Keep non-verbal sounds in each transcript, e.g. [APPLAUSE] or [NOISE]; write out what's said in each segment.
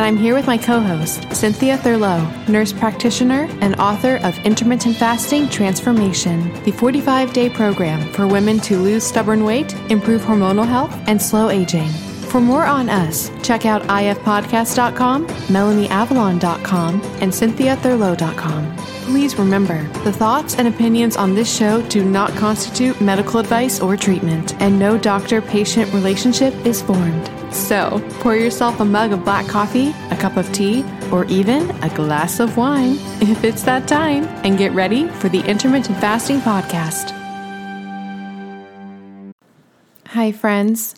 And I'm here with my co host, Cynthia Thurlow, nurse practitioner and author of Intermittent Fasting Transformation, the 45 day program for women to lose stubborn weight, improve hormonal health, and slow aging. For more on us, check out ifpodcast.com, melanieavalon.com, and cynthiathurlow.com. Please remember, the thoughts and opinions on this show do not constitute medical advice or treatment, and no doctor patient relationship is formed. So, pour yourself a mug of black coffee, a cup of tea, or even a glass of wine [LAUGHS] if it's that time, and get ready for the Intermittent Fasting Podcast. Hi, friends.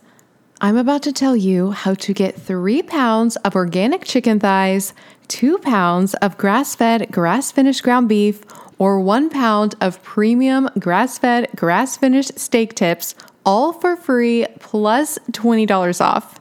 I'm about to tell you how to get three pounds of organic chicken thighs, two pounds of grass fed, grass finished ground beef, or one pound of premium grass fed, grass finished steak tips, all for free plus $20 off.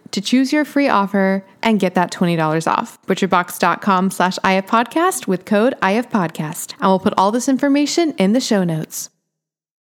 to choose your free offer and get that $20 off. Butcherbox.com slash ifpodcast with code ifpodcast. And we'll put all this information in the show notes.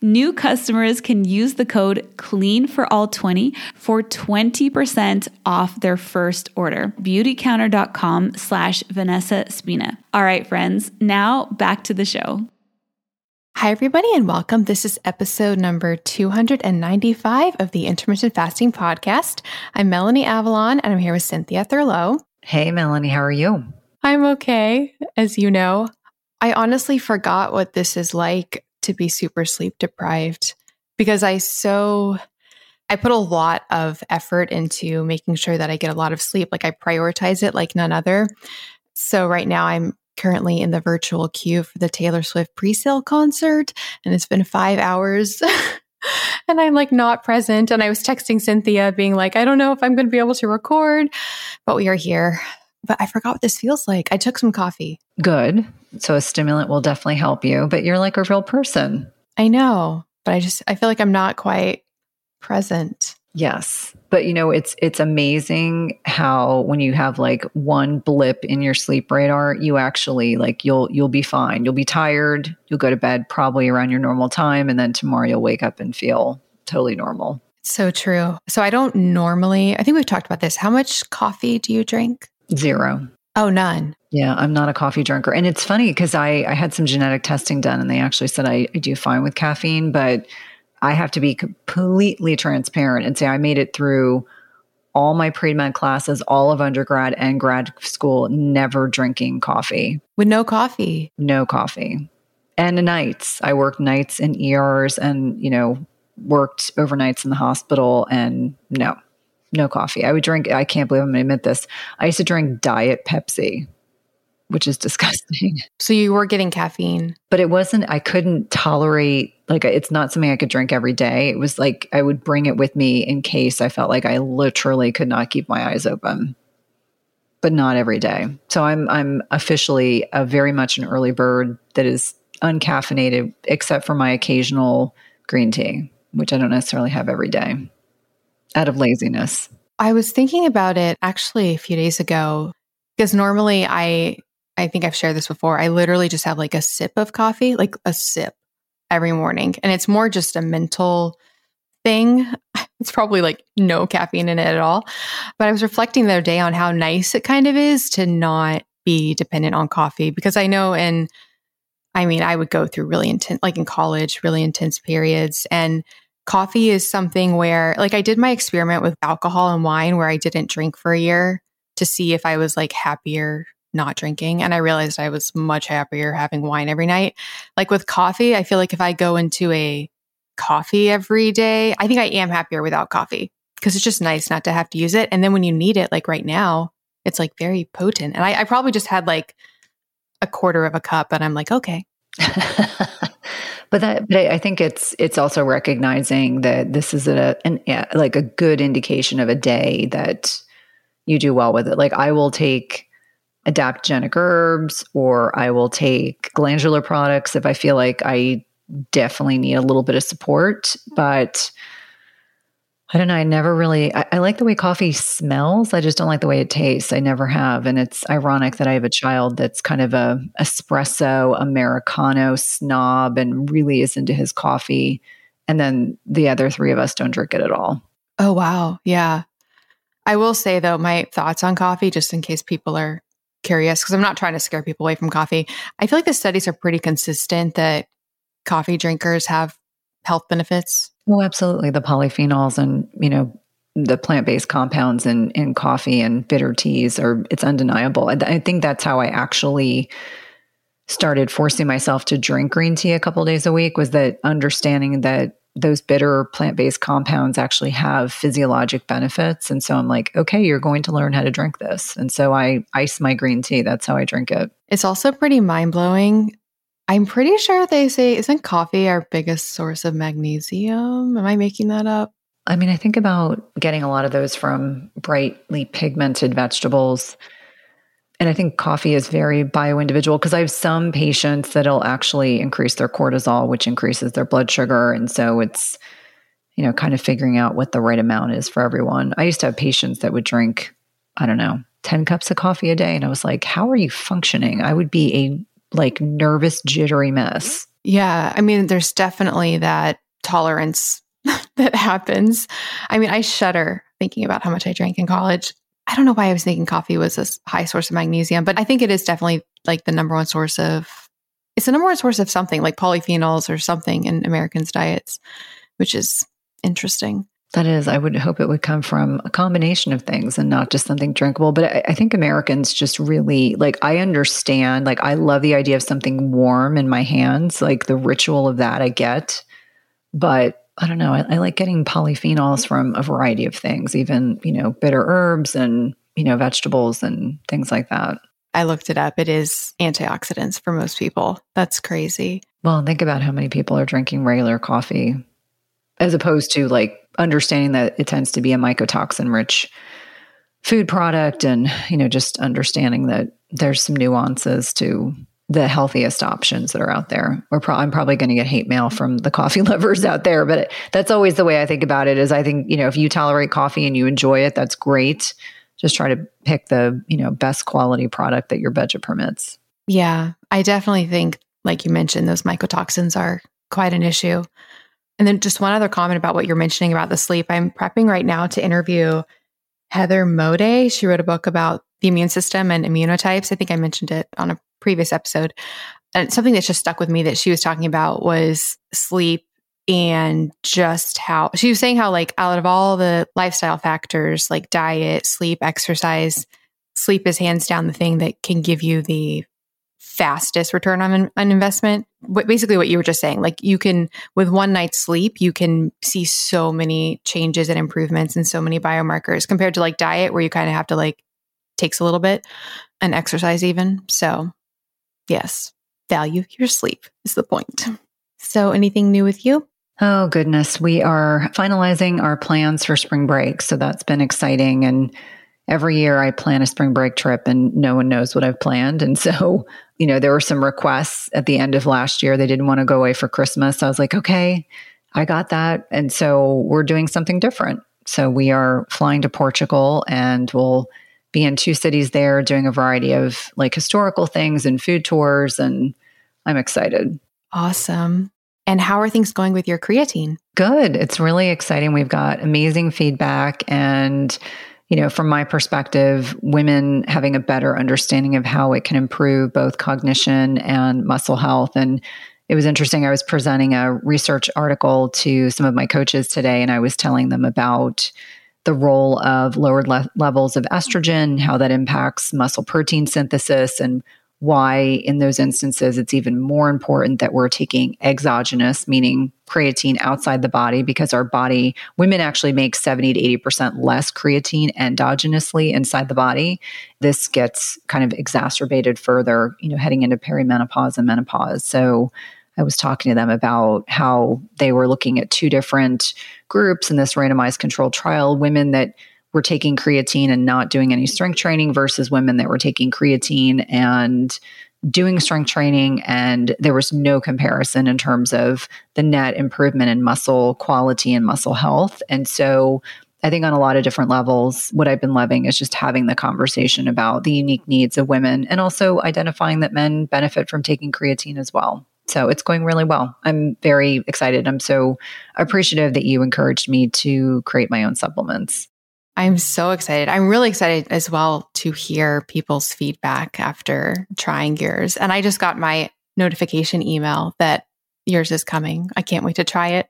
New customers can use the code CLEAN for all 20 for 20% off their first order. Beautycounter.com slash Vanessa Spina. All right, friends, now back to the show. Hi, everybody, and welcome. This is episode number 295 of the Intermittent Fasting Podcast. I'm Melanie Avalon, and I'm here with Cynthia Thurlow. Hey, Melanie, how are you? I'm okay, as you know. I honestly forgot what this is like to be super sleep deprived because I so I put a lot of effort into making sure that I get a lot of sleep. Like I prioritize it like none other. So right now I'm currently in the virtual queue for the Taylor Swift pre-sale concert and it's been 5 hours. [LAUGHS] and I'm like not present and I was texting Cynthia being like I don't know if I'm going to be able to record, but we are here. But I forgot what this feels like. I took some coffee. Good. So a stimulant will definitely help you, but you're like a real person. I know, but I just I feel like I'm not quite present. Yes. But you know, it's it's amazing how when you have like one blip in your sleep radar, you actually like you'll you'll be fine. You'll be tired, you'll go to bed probably around your normal time and then tomorrow you'll wake up and feel totally normal. So true. So I don't normally I think we've talked about this. How much coffee do you drink? Zero. Oh, none. Yeah, I'm not a coffee drinker. And it's funny because I, I had some genetic testing done and they actually said I, I do fine with caffeine, but I have to be completely transparent and say I made it through all my pre med classes, all of undergrad and grad school, never drinking coffee. With no coffee? No coffee. And nights. I worked nights in ERs and, you know, worked overnights in the hospital and no, no coffee. I would drink, I can't believe I'm going to admit this. I used to drink Diet Pepsi, which is disgusting. [LAUGHS] So you were getting caffeine, but it wasn't, I couldn't tolerate, like, it's not something I could drink every day. It was like I would bring it with me in case I felt like I literally could not keep my eyes open. But not every day. So I'm I'm officially a very much an early bird that is uncaffeinated, except for my occasional green tea, which I don't necessarily have every day out of laziness. I was thinking about it actually a few days ago because normally I I think I've shared this before. I literally just have like a sip of coffee, like a sip every morning. And it's more just a mental thing. [LAUGHS] It's probably like no caffeine in it at all. But I was reflecting the other day on how nice it kind of is to not be dependent on coffee because I know in I mean, I would go through really intense like in college, really intense periods and coffee is something where like I did my experiment with alcohol and wine where I didn't drink for a year to see if I was like happier not drinking and I realized I was much happier having wine every night. Like with coffee, I feel like if I go into a coffee every day, I think I am happier without coffee because it's just nice not to have to use it. And then when you need it, like right now, it's like very potent. And I, I probably just had like a quarter of a cup, and I'm like, okay. [LAUGHS] but that, but I think it's it's also recognizing that this is a an like a good indication of a day that you do well with it. Like I will take adaptogenic herbs or I will take glandular products if I feel like I definitely need a little bit of support. But I don't know. I never really, I, I, like the way coffee smells. I just don't like the way it tastes. I never have. And it's ironic that I have a child that's kind of a espresso, Americano snob and really is into his coffee. And then the other three of us don't drink it at all. Oh, wow. Yeah. I will say, though, my thoughts on coffee, just in case people are curious, because I'm not trying to scare people away from coffee. I feel like the studies are pretty consistent that coffee drinkers have health benefits well, absolutely. The polyphenols and, you know, the plant-based compounds in in coffee and bitter teas are it's undeniable. I, I think that's how I actually started forcing myself to drink green tea a couple days a week was that understanding that those bitter plant-based compounds actually have physiologic benefits and so i'm like okay you're going to learn how to drink this and so i ice my green tea that's how i drink it it's also pretty mind-blowing I'm pretty sure they say, isn't coffee our biggest source of magnesium? Am I making that up? I mean, I think about getting a lot of those from brightly pigmented vegetables. And I think coffee is very bio individual because I have some patients that'll actually increase their cortisol, which increases their blood sugar. And so it's, you know, kind of figuring out what the right amount is for everyone. I used to have patients that would drink, I don't know, 10 cups of coffee a day. And I was like, how are you functioning? I would be a like nervous, jittery mess. Yeah. I mean, there's definitely that tolerance [LAUGHS] that happens. I mean, I shudder thinking about how much I drank in college. I don't know why I was thinking coffee was a high source of magnesium, but I think it is definitely like the number one source of it's the number one source of something like polyphenols or something in Americans' diets, which is interesting. That is, I would hope it would come from a combination of things and not just something drinkable. But I, I, think Americans just really like, I understand, like, I love the idea of something warm in my hands, like the ritual of that I get. But I don't know, I, I like getting polyphenols from a variety of things, even, you know, bitter herbs and, you know, vegetables and things like that. I looked it up. It is antioxidants for most people. That's crazy. Well, think about how many people are drinking regular coffee as opposed to like understanding that it tends to be a mycotoxin rich food product and you know just understanding that there's some nuances to the healthiest options that are out there pro- i'm probably going to get hate mail from the coffee [LAUGHS] lovers out there but that's always the way i think about it is i think you know if you tolerate coffee and you enjoy it that's great just try to pick the you know best quality product that your budget permits yeah i definitely think like you mentioned those mycotoxins are quite an issue and then just one other comment about what you're mentioning about the sleep. I'm prepping right now to interview Heather Moday. She wrote a book about the immune system and immunotypes. I think I mentioned it on a previous episode. And something that just stuck with me that she was talking about was sleep and just how she was saying how, like, out of all the lifestyle factors like diet, sleep, exercise, sleep is hands down the thing that can give you the fastest return on an investment. What, basically, what you were just saying, like you can, with one night's sleep, you can see so many changes and improvements and so many biomarkers compared to like diet, where you kind of have to like takes a little bit and exercise even. So, yes, value your sleep is the point. So, anything new with you? Oh, goodness. We are finalizing our plans for spring break. So, that's been exciting. And every year I plan a spring break trip and no one knows what I've planned. And so, you know, there were some requests at the end of last year. They didn't want to go away for Christmas. So I was like, okay, I got that. And so we're doing something different. So we are flying to Portugal and we'll be in two cities there doing a variety of like historical things and food tours. And I'm excited. Awesome. And how are things going with your creatine? Good. It's really exciting. We've got amazing feedback and you know, from my perspective, women having a better understanding of how it can improve both cognition and muscle health. And it was interesting. I was presenting a research article to some of my coaches today, and I was telling them about the role of lowered le- levels of estrogen, how that impacts muscle protein synthesis, and why in those instances it's even more important that we're taking exogenous, meaning creatine outside the body, because our body, women actually make 70 to 80% less creatine endogenously inside the body. This gets kind of exacerbated further, you know, heading into perimenopause and menopause. So I was talking to them about how they were looking at two different groups in this randomized controlled trial women that were taking creatine and not doing any strength training versus women that were taking creatine and doing strength training and there was no comparison in terms of the net improvement in muscle quality and muscle health and so I think on a lot of different levels, what I've been loving is just having the conversation about the unique needs of women and also identifying that men benefit from taking creatine as well. So it's going really well. I'm very excited. I'm so appreciative that you encouraged me to create my own supplements. I'm so excited. I'm really excited as well to hear people's feedback after trying yours. And I just got my notification email that yours is coming. I can't wait to try it.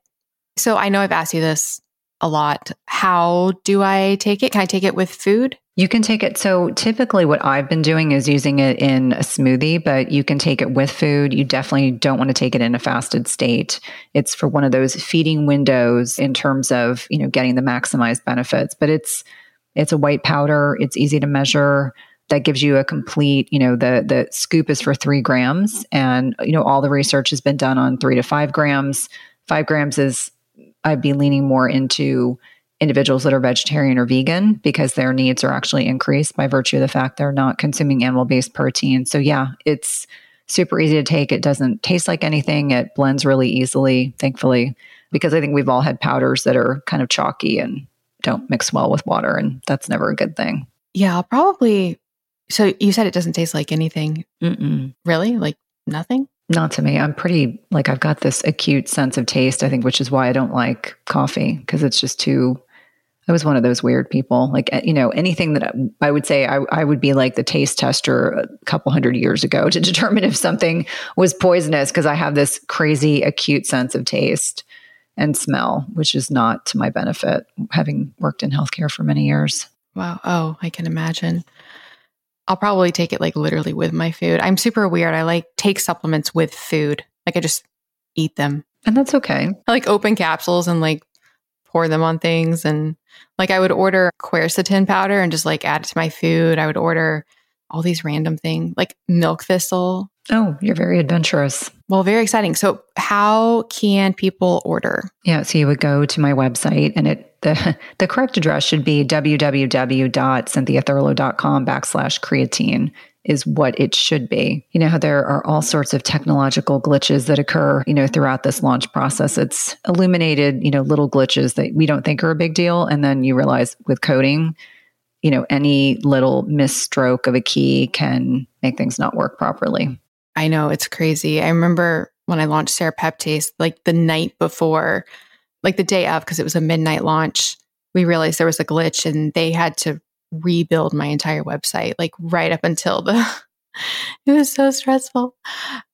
So I know I've asked you this a lot. How do I take it? Can I take it with food? You can take it. So typically, what I've been doing is using it in a smoothie, but you can take it with food. You definitely don't want to take it in a fasted state. It's for one of those feeding windows in terms of you know getting the maximized benefits. But it's it's a white powder. It's easy to measure. That gives you a complete, you know, the the scoop is for three grams, and you know all the research has been done on three to five grams. Five grams is I'd be leaning more into individuals that are vegetarian or vegan because their needs are actually increased by virtue of the fact they're not consuming animal based protein. So, yeah, it's super easy to take. It doesn't taste like anything, it blends really easily, thankfully, because I think we've all had powders that are kind of chalky and don't mix well with water, and that's never a good thing. Yeah, I'll probably. So, you said it doesn't taste like anything. Mm-mm. Really? Like nothing? Not to me. I'm pretty like I've got this acute sense of taste, I think, which is why I don't like coffee because it's just too I was one of those weird people. Like, eh, you know, anything that uh, I, would say I, I, would be like the taste tester a couple hundred years ago to [LAUGHS] determine if something was poisonous because I have this crazy acute sense of taste and smell, which is not to my benefit, having worked in healthcare for many years. Wow. Oh, I can imagine. I'll probably take it like literally with my food. I'm super weird. I like take supplements with food. Like I just eat them. And that's okay. I like open capsules and like pour them on things. And like I would order quercetin powder and just like add it to my food. I would order all these random things like milk thistle. Oh, you're very adventurous. Well, very exciting. So, how can people order? Yeah, so you would go to my website and it the [LAUGHS] the correct address should be www.cynthiathurlow.com backslash creatine is what it should be. You know, how there are all sorts of technological glitches that occur, you know, throughout this launch process. It's illuminated, you know, little glitches that we don't think are a big deal. And then you realize with coding, you know, any little misstroke of a key can make things not work properly. I know it's crazy. I remember when I launched Serapeptase, like the night before, like the day of, because it was a midnight launch, we realized there was a glitch and they had to rebuild my entire website, like right up until the. [LAUGHS] it was so stressful.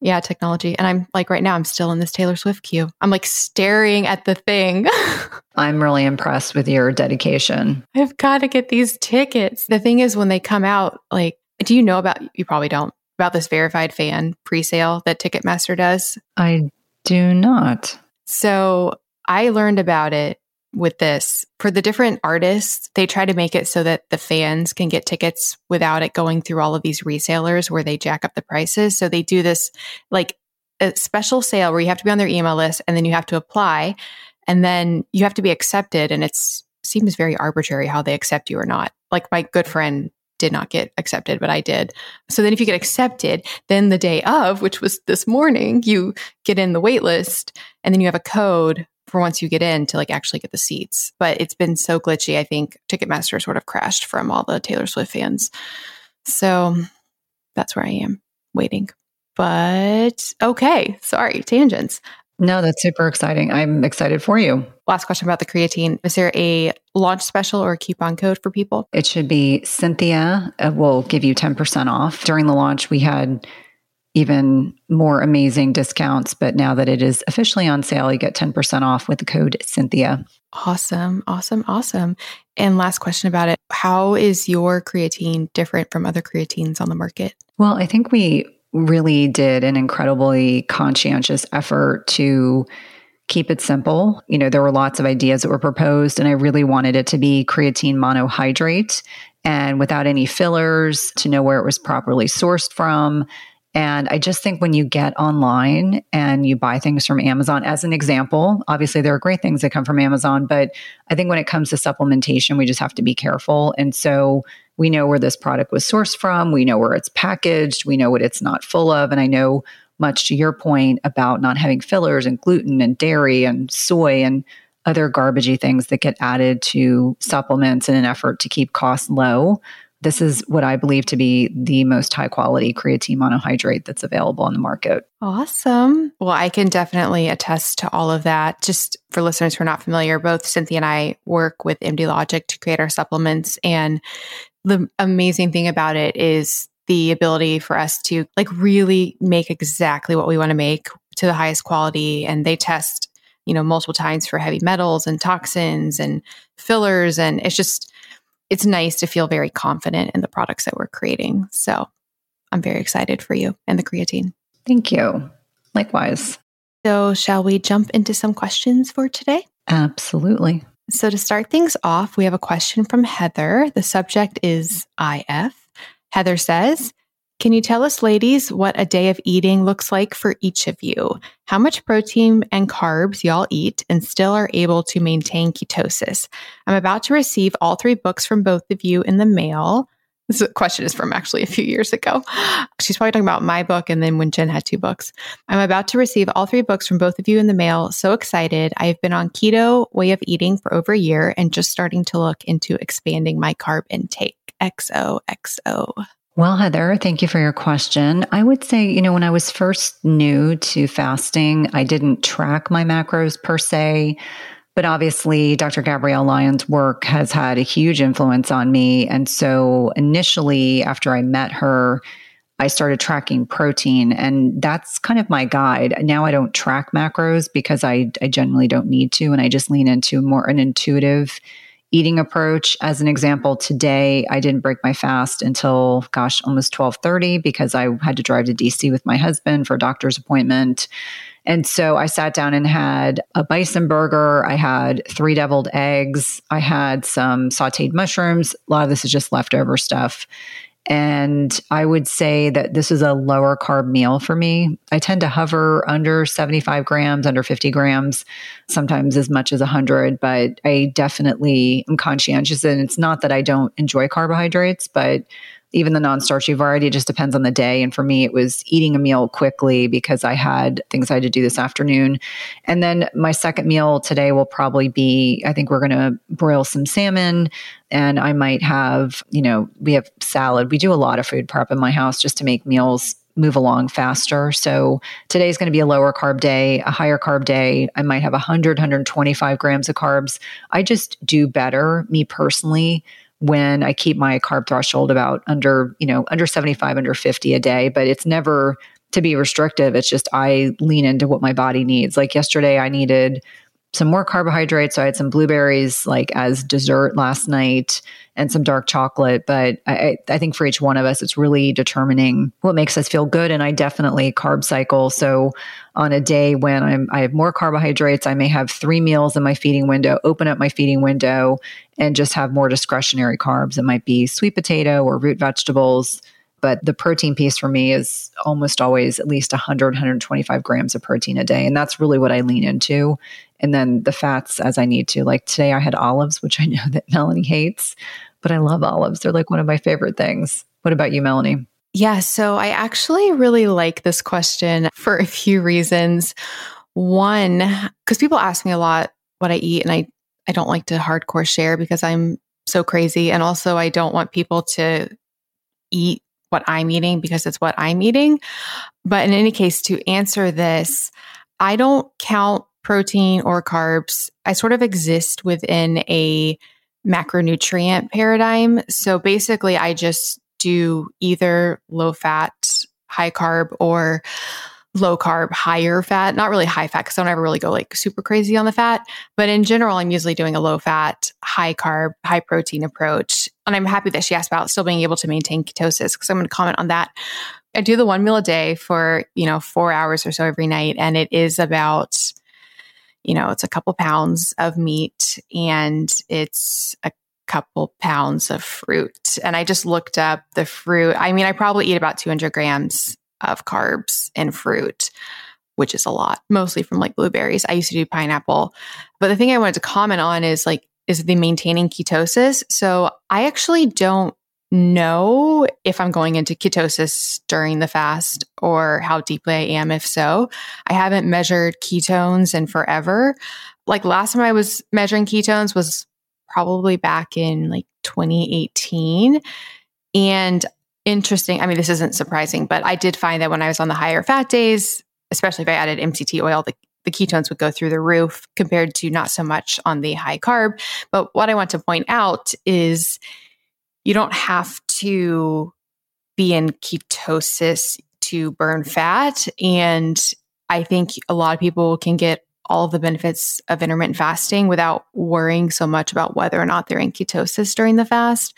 Yeah, technology. And I'm like, right now, I'm still in this Taylor Swift queue. I'm like staring at the thing. [LAUGHS] I'm really impressed with your dedication. I've got to get these tickets. The thing is, when they come out, like, do you know about, you probably don't, about this verified fan pre sale that Ticketmaster does? I do not. So I learned about it with this. For the different artists, they try to make it so that the fans can get tickets without it going through all of these resellers where they jack up the prices. So they do this like a special sale where you have to be on their email list and then you have to apply and then you have to be accepted and it's seems very arbitrary how they accept you or not. Like my good friend did not get accepted, but I did. So then if you get accepted, then the day of, which was this morning, you get in the wait list and then you have a code for once you get in to like actually get the seats. But it's been so glitchy. I think Ticketmaster sort of crashed from all the Taylor Swift fans. So that's where I am waiting. But okay, sorry, tangents. No, that's super exciting. I'm excited for you. Last question about the creatine. Is there a launch special or a coupon code for people? It should be Cynthia uh, will give you 10% off. During the launch, we had even more amazing discounts. But now that it is officially on sale, you get 10% off with the code Cynthia. Awesome, awesome, awesome. And last question about it How is your creatine different from other creatines on the market? Well, I think we really did an incredibly conscientious effort to keep it simple. You know, there were lots of ideas that were proposed, and I really wanted it to be creatine monohydrate and without any fillers to know where it was properly sourced from. And I just think when you get online and you buy things from Amazon, as an example, obviously there are great things that come from Amazon, but I think when it comes to supplementation, we just have to be careful. And so we know where this product was sourced from, we know where it's packaged, we know what it's not full of. And I know much to your point about not having fillers and gluten and dairy and soy and other garbagey things that get added to supplements in an effort to keep costs low. This is what I believe to be the most high quality creatine monohydrate that's available on the market. Awesome. Well, I can definitely attest to all of that. Just for listeners who are not familiar, both Cynthia and I work with MD Logic to create our supplements. And the amazing thing about it is the ability for us to like really make exactly what we want to make to the highest quality. And they test, you know, multiple times for heavy metals and toxins and fillers. And it's just, it's nice to feel very confident in the products that we're creating. So I'm very excited for you and the creatine. Thank you. Likewise. So, shall we jump into some questions for today? Absolutely. So, to start things off, we have a question from Heather. The subject is IF. Heather says, Can you tell us, ladies, what a day of eating looks like for each of you? How much protein and carbs y'all eat and still are able to maintain ketosis? I'm about to receive all three books from both of you in the mail. This question is from actually a few years ago. She's probably talking about my book and then when Jen had two books. I'm about to receive all three books from both of you in the mail. So excited. I have been on keto way of eating for over a year and just starting to look into expanding my carb intake. XOXO. Well, Heather, thank you for your question. I would say, you know, when I was first new to fasting, I didn't track my macros per se. But obviously, Dr. Gabrielle Lyon's work has had a huge influence on me. And so initially, after I met her, I started tracking protein, and that's kind of my guide. Now I don't track macros because I, I generally don't need to, and I just lean into more an intuitive eating approach. As an example, today I didn't break my fast until gosh, almost 12:30 because I had to drive to DC with my husband for a doctor's appointment. And so I sat down and had a bison burger. I had three deviled eggs. I had some sauteed mushrooms. A lot of this is just leftover stuff. And I would say that this is a lower carb meal for me. I tend to hover under 75 grams, under 50 grams, sometimes as much as 100, but I definitely am conscientious. And it's not that I don't enjoy carbohydrates, but even the non-starchy variety, it just depends on the day. And for me, it was eating a meal quickly because I had things I had to do this afternoon. And then my second meal today will probably be, I think we're going to broil some salmon and I might have, you know, we have salad. We do a lot of food prep in my house just to make meals move along faster. So today's going to be a lower carb day, a higher carb day. I might have 100, 125 grams of carbs. I just do better, me personally, when I keep my carb threshold about under, you know, under 75, under 50 a day, but it's never to be restrictive. It's just I lean into what my body needs. Like yesterday, I needed some more carbohydrates. So I had some blueberries like as dessert last night and some dark chocolate. But I, I think for each one of us, it's really determining what makes us feel good. And I definitely carb cycle. So on a day when I'm, I have more carbohydrates, I may have three meals in my feeding window, open up my feeding window and just have more discretionary carbs. It might be sweet potato or root vegetables but the protein piece for me is almost always at least 100 125 grams of protein a day and that's really what i lean into and then the fats as i need to. Like today i had olives which i know [LAUGHS] that melanie hates but i love olives. They're like one of my favorite things. What about you melanie? Yeah so i actually really like this question for a few reasons. One because people ask me a lot what i eat and i i don't like to hardcore share because i'm so crazy and also i don't want people to eat what I'm eating because it's what I'm eating. But in any case, to answer this, I don't count protein or carbs. I sort of exist within a macronutrient paradigm. So basically, I just do either low fat, high carb, or low carb, higher fat, not really high fat because I don't ever really go like super crazy on the fat. But in general, I'm usually doing a low fat, high carb, high protein approach. And I'm happy that she asked about still being able to maintain ketosis because I'm going to comment on that. I do the one meal a day for, you know, four hours or so every night. And it is about, you know, it's a couple pounds of meat and it's a couple pounds of fruit. And I just looked up the fruit. I mean, I probably eat about 200 grams of carbs and fruit, which is a lot, mostly from like blueberries. I used to do pineapple. But the thing I wanted to comment on is like, is the maintaining ketosis. So I actually don't know if I'm going into ketosis during the fast or how deeply I am, if so. I haven't measured ketones in forever. Like last time I was measuring ketones was probably back in like 2018. And interesting. I mean, this isn't surprising, but I did find that when I was on the higher fat days, especially if I added MCT oil, the, the ketones would go through the roof compared to not so much on the high carb. But what I want to point out is you don't have to be in ketosis to burn fat. And I think a lot of people can get all of the benefits of intermittent fasting without worrying so much about whether or not they're in ketosis during the fast.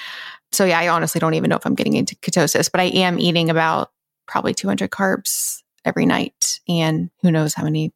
So yeah, I honestly don't even know if I'm getting into ketosis, but I am eating about probably 200 carbs every night and who knows how many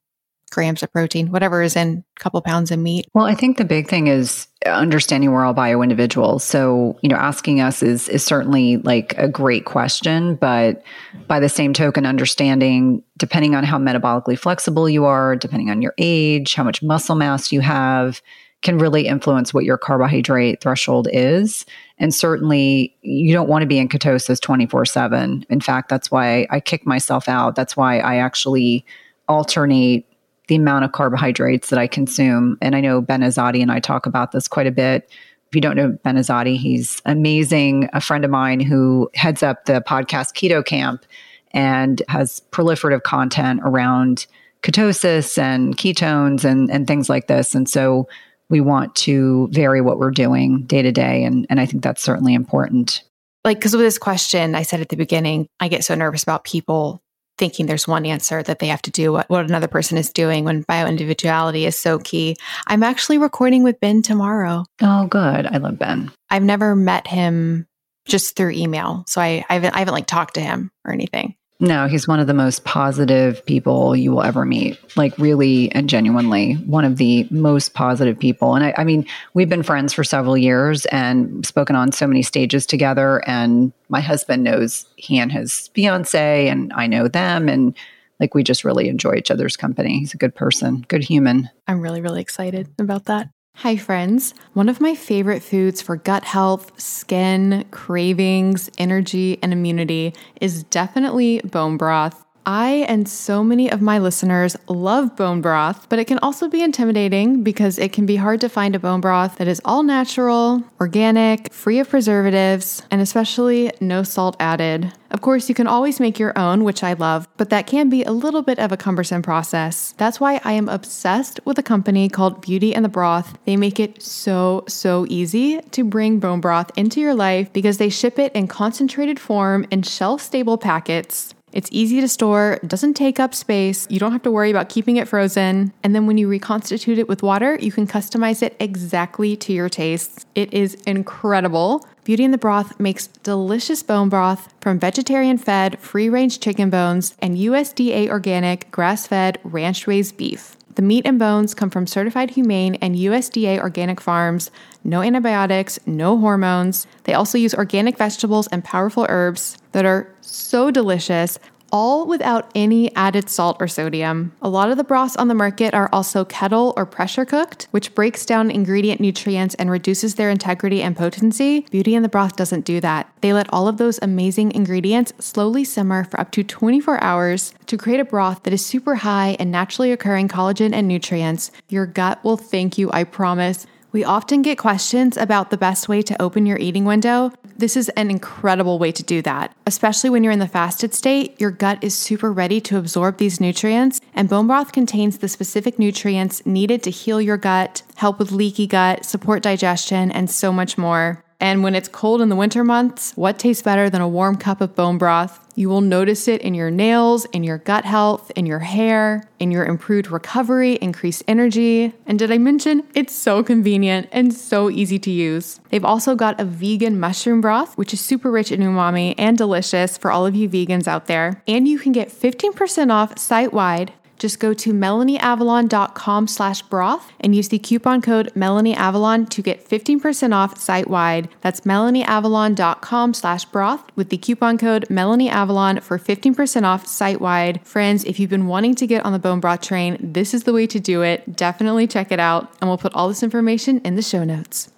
grams of protein, whatever is in a couple pounds of meat. Well, I think the big thing is understanding we're all bio individuals. So, you know, asking us is is certainly like a great question, but by the same token, understanding depending on how metabolically flexible you are, depending on your age, how much muscle mass you have, can really influence what your carbohydrate threshold is. And certainly, you don't want to be in ketosis 24 7. In fact, that's why I kick myself out. That's why I actually alternate the amount of carbohydrates that I consume. And I know Ben Azadi and I talk about this quite a bit. If you don't know Ben Azadi, he's amazing, a friend of mine who heads up the podcast Keto Kamp and has proliferative content around ketosis and ketones and, and things like this. And so we want to vary what we're doing day to day. And, and I think that's certainly important. Like, because with this question, I said at the beginning, I get so nervous about people thinking there's one answer that they have to do what, what another person is doing when bio individuality is so key. I'm actually recording with Ben tomorrow. Oh, good. I love Ben. I've never met him just through email. So I, I haven't, I haven't like talked to him or anything. No, he's one of the most positive people you will ever meet. Like, really and genuinely, one of the most positive people. And I, I, mean, we've been friends for several years and spoken on so many stages together. And my husband knows he and his fiance, and I know them. And like, we just really enjoy each other's company. He's a good person, good human. I'm really, really excited about that. Hi, friends. One of my favorite foods for gut health, skin, cravings, energy, and immunity is definitely bone broth. I and so many of my listeners love bone broth, but it can also be intimidating because it can be hard to find a bone broth that is all natural, organic, free of preservatives, and especially no salt added. Of course, you can always make your own, which I love, but that can be a little bit of a cumbersome process. That's why I am obsessed with a company called Beauty and the Broth. They make it so, so easy to bring bone broth into your life because they ship it in concentrated form in shelf stable packets. It's easy to store, doesn't take up space, you don't have to worry about keeping it frozen. And then when you reconstitute it with water, you can customize it exactly to your tastes. It is incredible. Beauty and the Broth makes delicious bone broth from vegetarian fed, free range chicken bones and USDA organic, grass fed, ranch raised beef. The meat and bones come from certified humane and USDA organic farms, no antibiotics, no hormones. They also use organic vegetables and powerful herbs that are so delicious, all without any added salt or sodium. A lot of the broths on the market are also kettle or pressure cooked, which breaks down ingredient nutrients and reduces their integrity and potency. Beauty and the Broth doesn't do that. They let all of those amazing ingredients slowly simmer for up to 24 hours to create a broth that is super high in naturally occurring collagen and nutrients. Your gut will thank you, I promise. We often get questions about the best way to open your eating window. This is an incredible way to do that. Especially when you're in the fasted state, your gut is super ready to absorb these nutrients, and bone broth contains the specific nutrients needed to heal your gut, help with leaky gut, support digestion, and so much more. And when it's cold in the winter months, what tastes better than a warm cup of bone broth? You will notice it in your nails, in your gut health, in your hair, in your improved recovery, increased energy. And did I mention it's so convenient and so easy to use? They've also got a vegan mushroom broth, which is super rich in umami and delicious for all of you vegans out there. And you can get 15% off site wide just go to melanieavalon.com slash broth and use the coupon code melanieavalon to get 15% off site-wide. That's melanieavalon.com slash broth with the coupon code melanieavalon for 15% off site-wide. Friends, if you've been wanting to get on the bone broth train, this is the way to do it. Definitely check it out, and we'll put all this information in the show notes.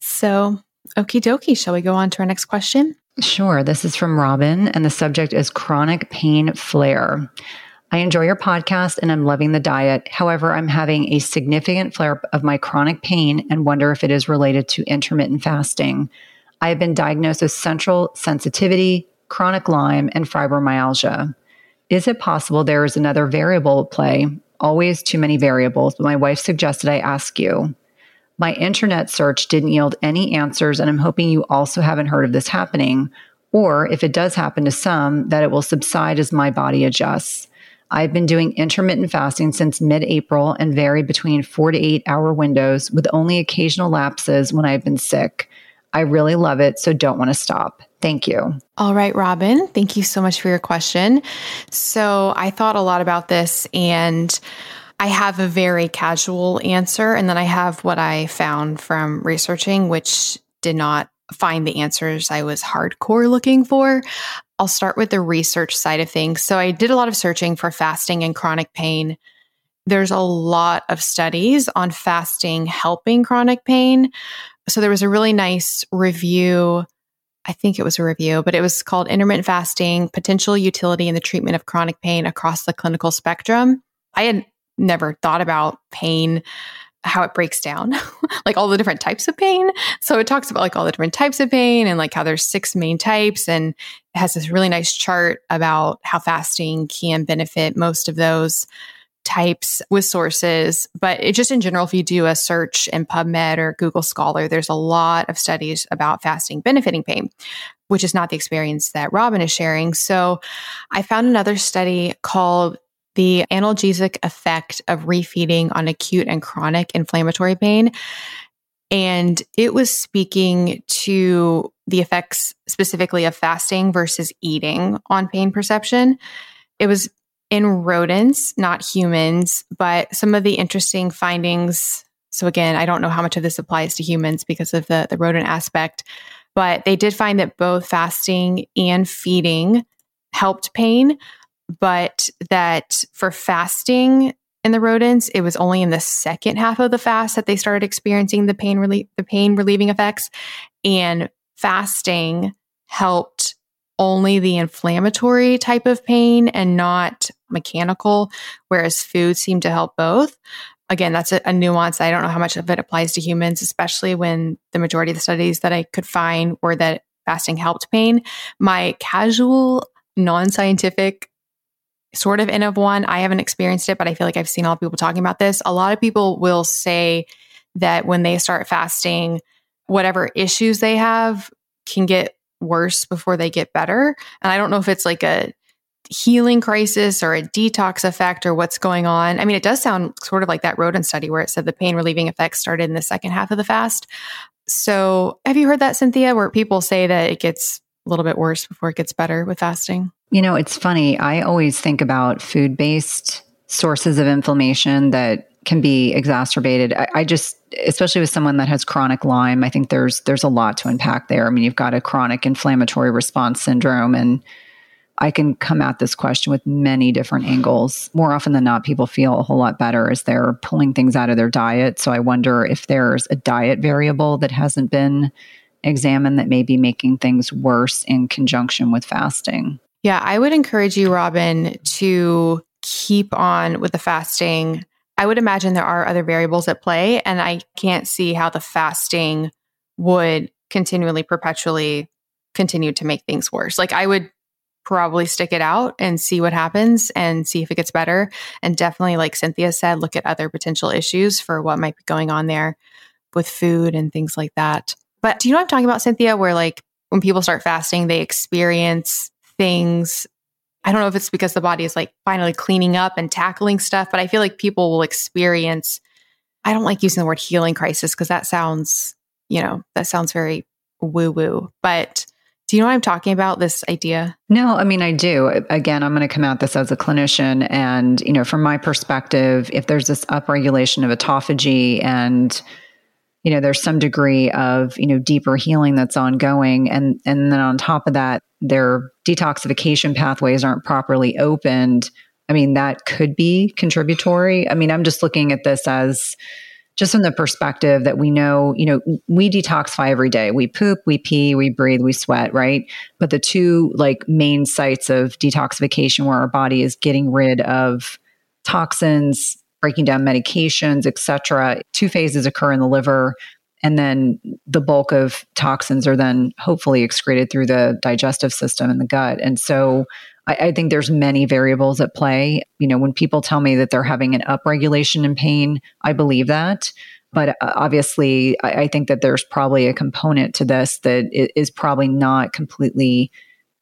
So, okie dokie, shall we go on to our next question? Sure. This is from Robyn, and the subject is chronic pain flare. I enjoy your podcast and I'm loving the diet. However, I'm having a significant flare up of my chronic pain and wonder if it is related to intermittent fasting. I have been diagnosed with central sensitivity, chronic Lyme, and fibromyalgia. Is it possible there is another variable at play? Always too many variables, but my wife suggested I ask you. My internet search didn't yield any answers, and I'm hoping you also haven't heard of this happening, or if it does happen to some, that it will subside as my body adjusts. I've been doing intermittent fasting since mid April and vary between four to eight hour windows with only occasional lapses when I've been sick. I really love it, so don't want to stop. Thank you. All right, Robyn, thank you so much for your question. So, I thought a lot about this and I have a very casual answer, and then I have what I found from researching, which did not find the answers I was hardcore looking for. I'll start with the research side of things. So I did a lot of searching for fasting and chronic pain. There's a lot of studies on fasting helping chronic pain. So there was a really nice review. I think it was a review, but it was called Intermittent Fasting Potential Utility in the Treatment of Chronic Pain Across the Clinical Spectrum. I had never thought about pain how it breaks down, [LAUGHS] like all the different types of pain. So it talks about like all the different types of pain and like how there's six main types and it has this really nice chart about how fasting can benefit most of those types with sources. But it just in general, if you do a search in PubMed or Google Scholar, there's a lot of studies about fasting benefiting pain, which is not the experience that Robyn is sharing. So I found another study called the analgesic effect of refeeding on acute and chronic inflammatory pain. And it was speaking to the effects specifically of fasting versus eating on pain perception. It was in rodents, not humans, but some of the interesting findings. So, again, I don't know how much of this applies to humans because of the, the rodent aspect, but they did find that both fasting and feeding helped pain, but that for fasting in the rodents, it was only in the second half of the fast that they started experiencing the pain relief, the pain relieving effects, and fasting helped only the inflammatory type of pain and not mechanical, whereas food seemed to help both. Again, that's a, a nuance. I don't know how much of it applies to humans, especially when the majority of the studies that I could find were that fasting helped pain. My casual, non scientific sort of N of one. I haven't experienced it, but I feel like I've seen a lot of people talking about this. A lot of people will say that when they start fasting, whatever issues they have can get worse before they get better. And I don't know if it's like a healing crisis or a detox effect or what's going on. I mean, it does sound sort of like that rodent study where it said the pain relieving effects started in the second half of the fast. So, have you heard that, Cynthia, where people say that it gets a little bit worse before it gets better with fasting? You know, it's funny. I always think about food based sources of inflammation that can be exacerbated. I, I, just, especially with someone that has chronic Lyme, I think there's there's a lot to unpack there. I mean, you've got a chronic inflammatory response syndrome, and I can come at this question with many different angles. More often than not, people feel a whole lot better as they're pulling things out of their diet. So I wonder if there's a diet variable that hasn't been examined that may be making things worse in conjunction with fasting. Yeah, I would encourage you, Robyn, to keep on with the fasting. I would imagine there are other variables at play, and I can't see how the fasting would continually, perpetually continue to make things worse. Like, I would probably stick it out and see what happens and see if it gets better. And definitely, like Cynthia said, look at other potential issues for what might be going on there with food and things like that. But do you know what I'm talking about, Cynthia? Where like when people start fasting, they experience things. I don't know if it's because the body is like finally cleaning up and tackling stuff, but I feel like people will experience. I don't like using the word healing crisis because that sounds, you know, that sounds very woo woo. But do you know what I'm talking about? This idea? No, I mean, I do. Again, I'm going to come at this as a clinician. And, you know, from my perspective, if there's this upregulation of autophagy and, you know, there's some degree of, you know, deeper healing that's ongoing. And, and then on top of that, their detoxification pathways aren't properly opened. I mean, that could be contributory. I mean, I'm just looking at this as, just from the perspective that we know, you know, we detoxify every day. We poop, we pee, we breathe, we sweat, right? But the two like main sites of detoxification where our body is getting rid of toxins, breaking down medications, etc. Two phases occur in the liver and then the bulk of toxins are then hopefully excreted through the digestive system and the gut. And so I, I, think there's many variables at play. You know, when people tell me that they're having an upregulation in pain, I believe that. But uh, obviously, I, I think that there's probably a component to this that is probably not completely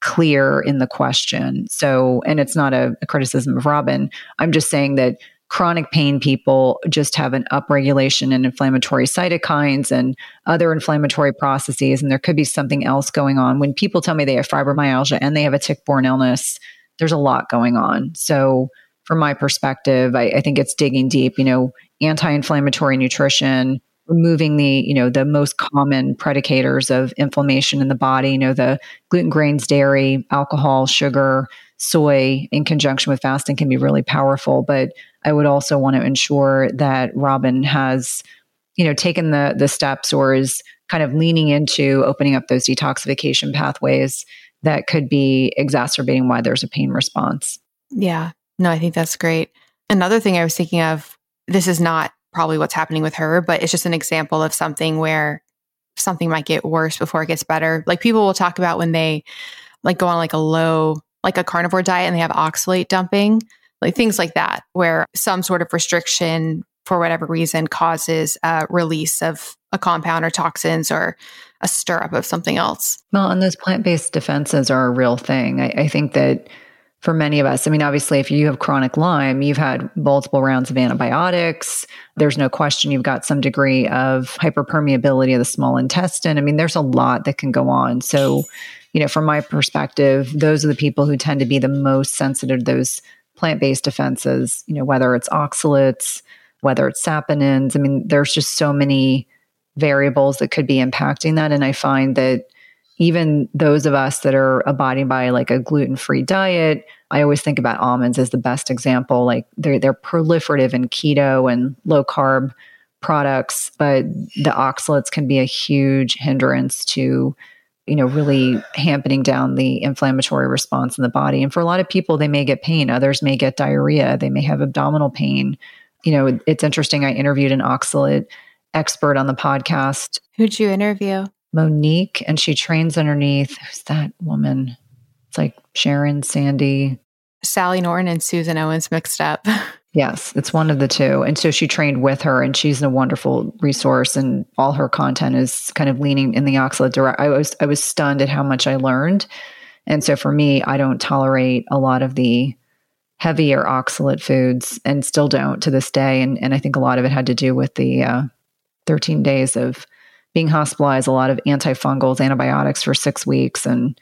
clear in the question. So, and it's not a, a criticism of Robyn. I'm just saying that chronic pain people just have an upregulation in inflammatory cytokines and other inflammatory processes. And there could be something else going on. When people tell me they have fibromyalgia and they have a tick borne illness, there's a lot going on. So, from my perspective, I, I think it's digging deep, you know, anti inflammatory nutrition, removing the you know the most common predicators of inflammation in the body you know the gluten grains dairy alcohol sugar soy in conjunction with fasting can be really powerful but I would also want to ensure that Robyn has, you know, taken the the steps or is kind of leaning into opening up those detoxification pathways that could be exacerbating why there's a pain response. Yeah. No, I think that's great. Another thing I was thinking of, this is not probably what's happening with her, but it's just an example of something where something might get worse before it gets better. Like people will talk about when they like go on like a low, like a carnivore diet and they have oxalate dumping like things like that, where some sort of restriction for whatever reason causes a release of a compound or toxins or a stirrup of something else. Well, and those plant based defenses are a real thing. I, I think that for many of us, I mean, obviously, if you have chronic Lyme, you've had multiple rounds of antibiotics. There's no question you've got some degree of hyperpermeability of the small intestine. I mean, there's a lot that can go on. So, you know, from my perspective, those are the people who tend to be the most sensitive to those plant-based defenses, you know, whether it's oxalates, whether it's saponins. I mean, there's just so many variables that could be impacting that. And I find that even those of us that are abiding by like a gluten-free diet, I always think about almonds as the best example. Like they're they're proliferative in keto and low carb products, but the oxalates can be a huge hindrance to you know, really hampening down the inflammatory response in the body. And for a lot of people, they may get pain, others may get diarrhea, they may have abdominal pain. You know, it's interesting. I interviewed an oxalate expert on the podcast. Who'd you interview? Monique, and she trains underneath who's that woman? It's like Sharon, Sandy, Sally Norton, and Susan Owens mixed up. [LAUGHS] Yes, it's one of the two. And so she trained with her, and she's a wonderful resource. And all her content is kind of leaning in the oxalate direct. I was I was stunned at how much I learned. And so for me, I don't tolerate a lot of the heavier oxalate foods, and still don't to this day. And and I think a lot of it had to do with the uh, 13 days of being hospitalized, a lot of antifungals, antibiotics for six weeks, and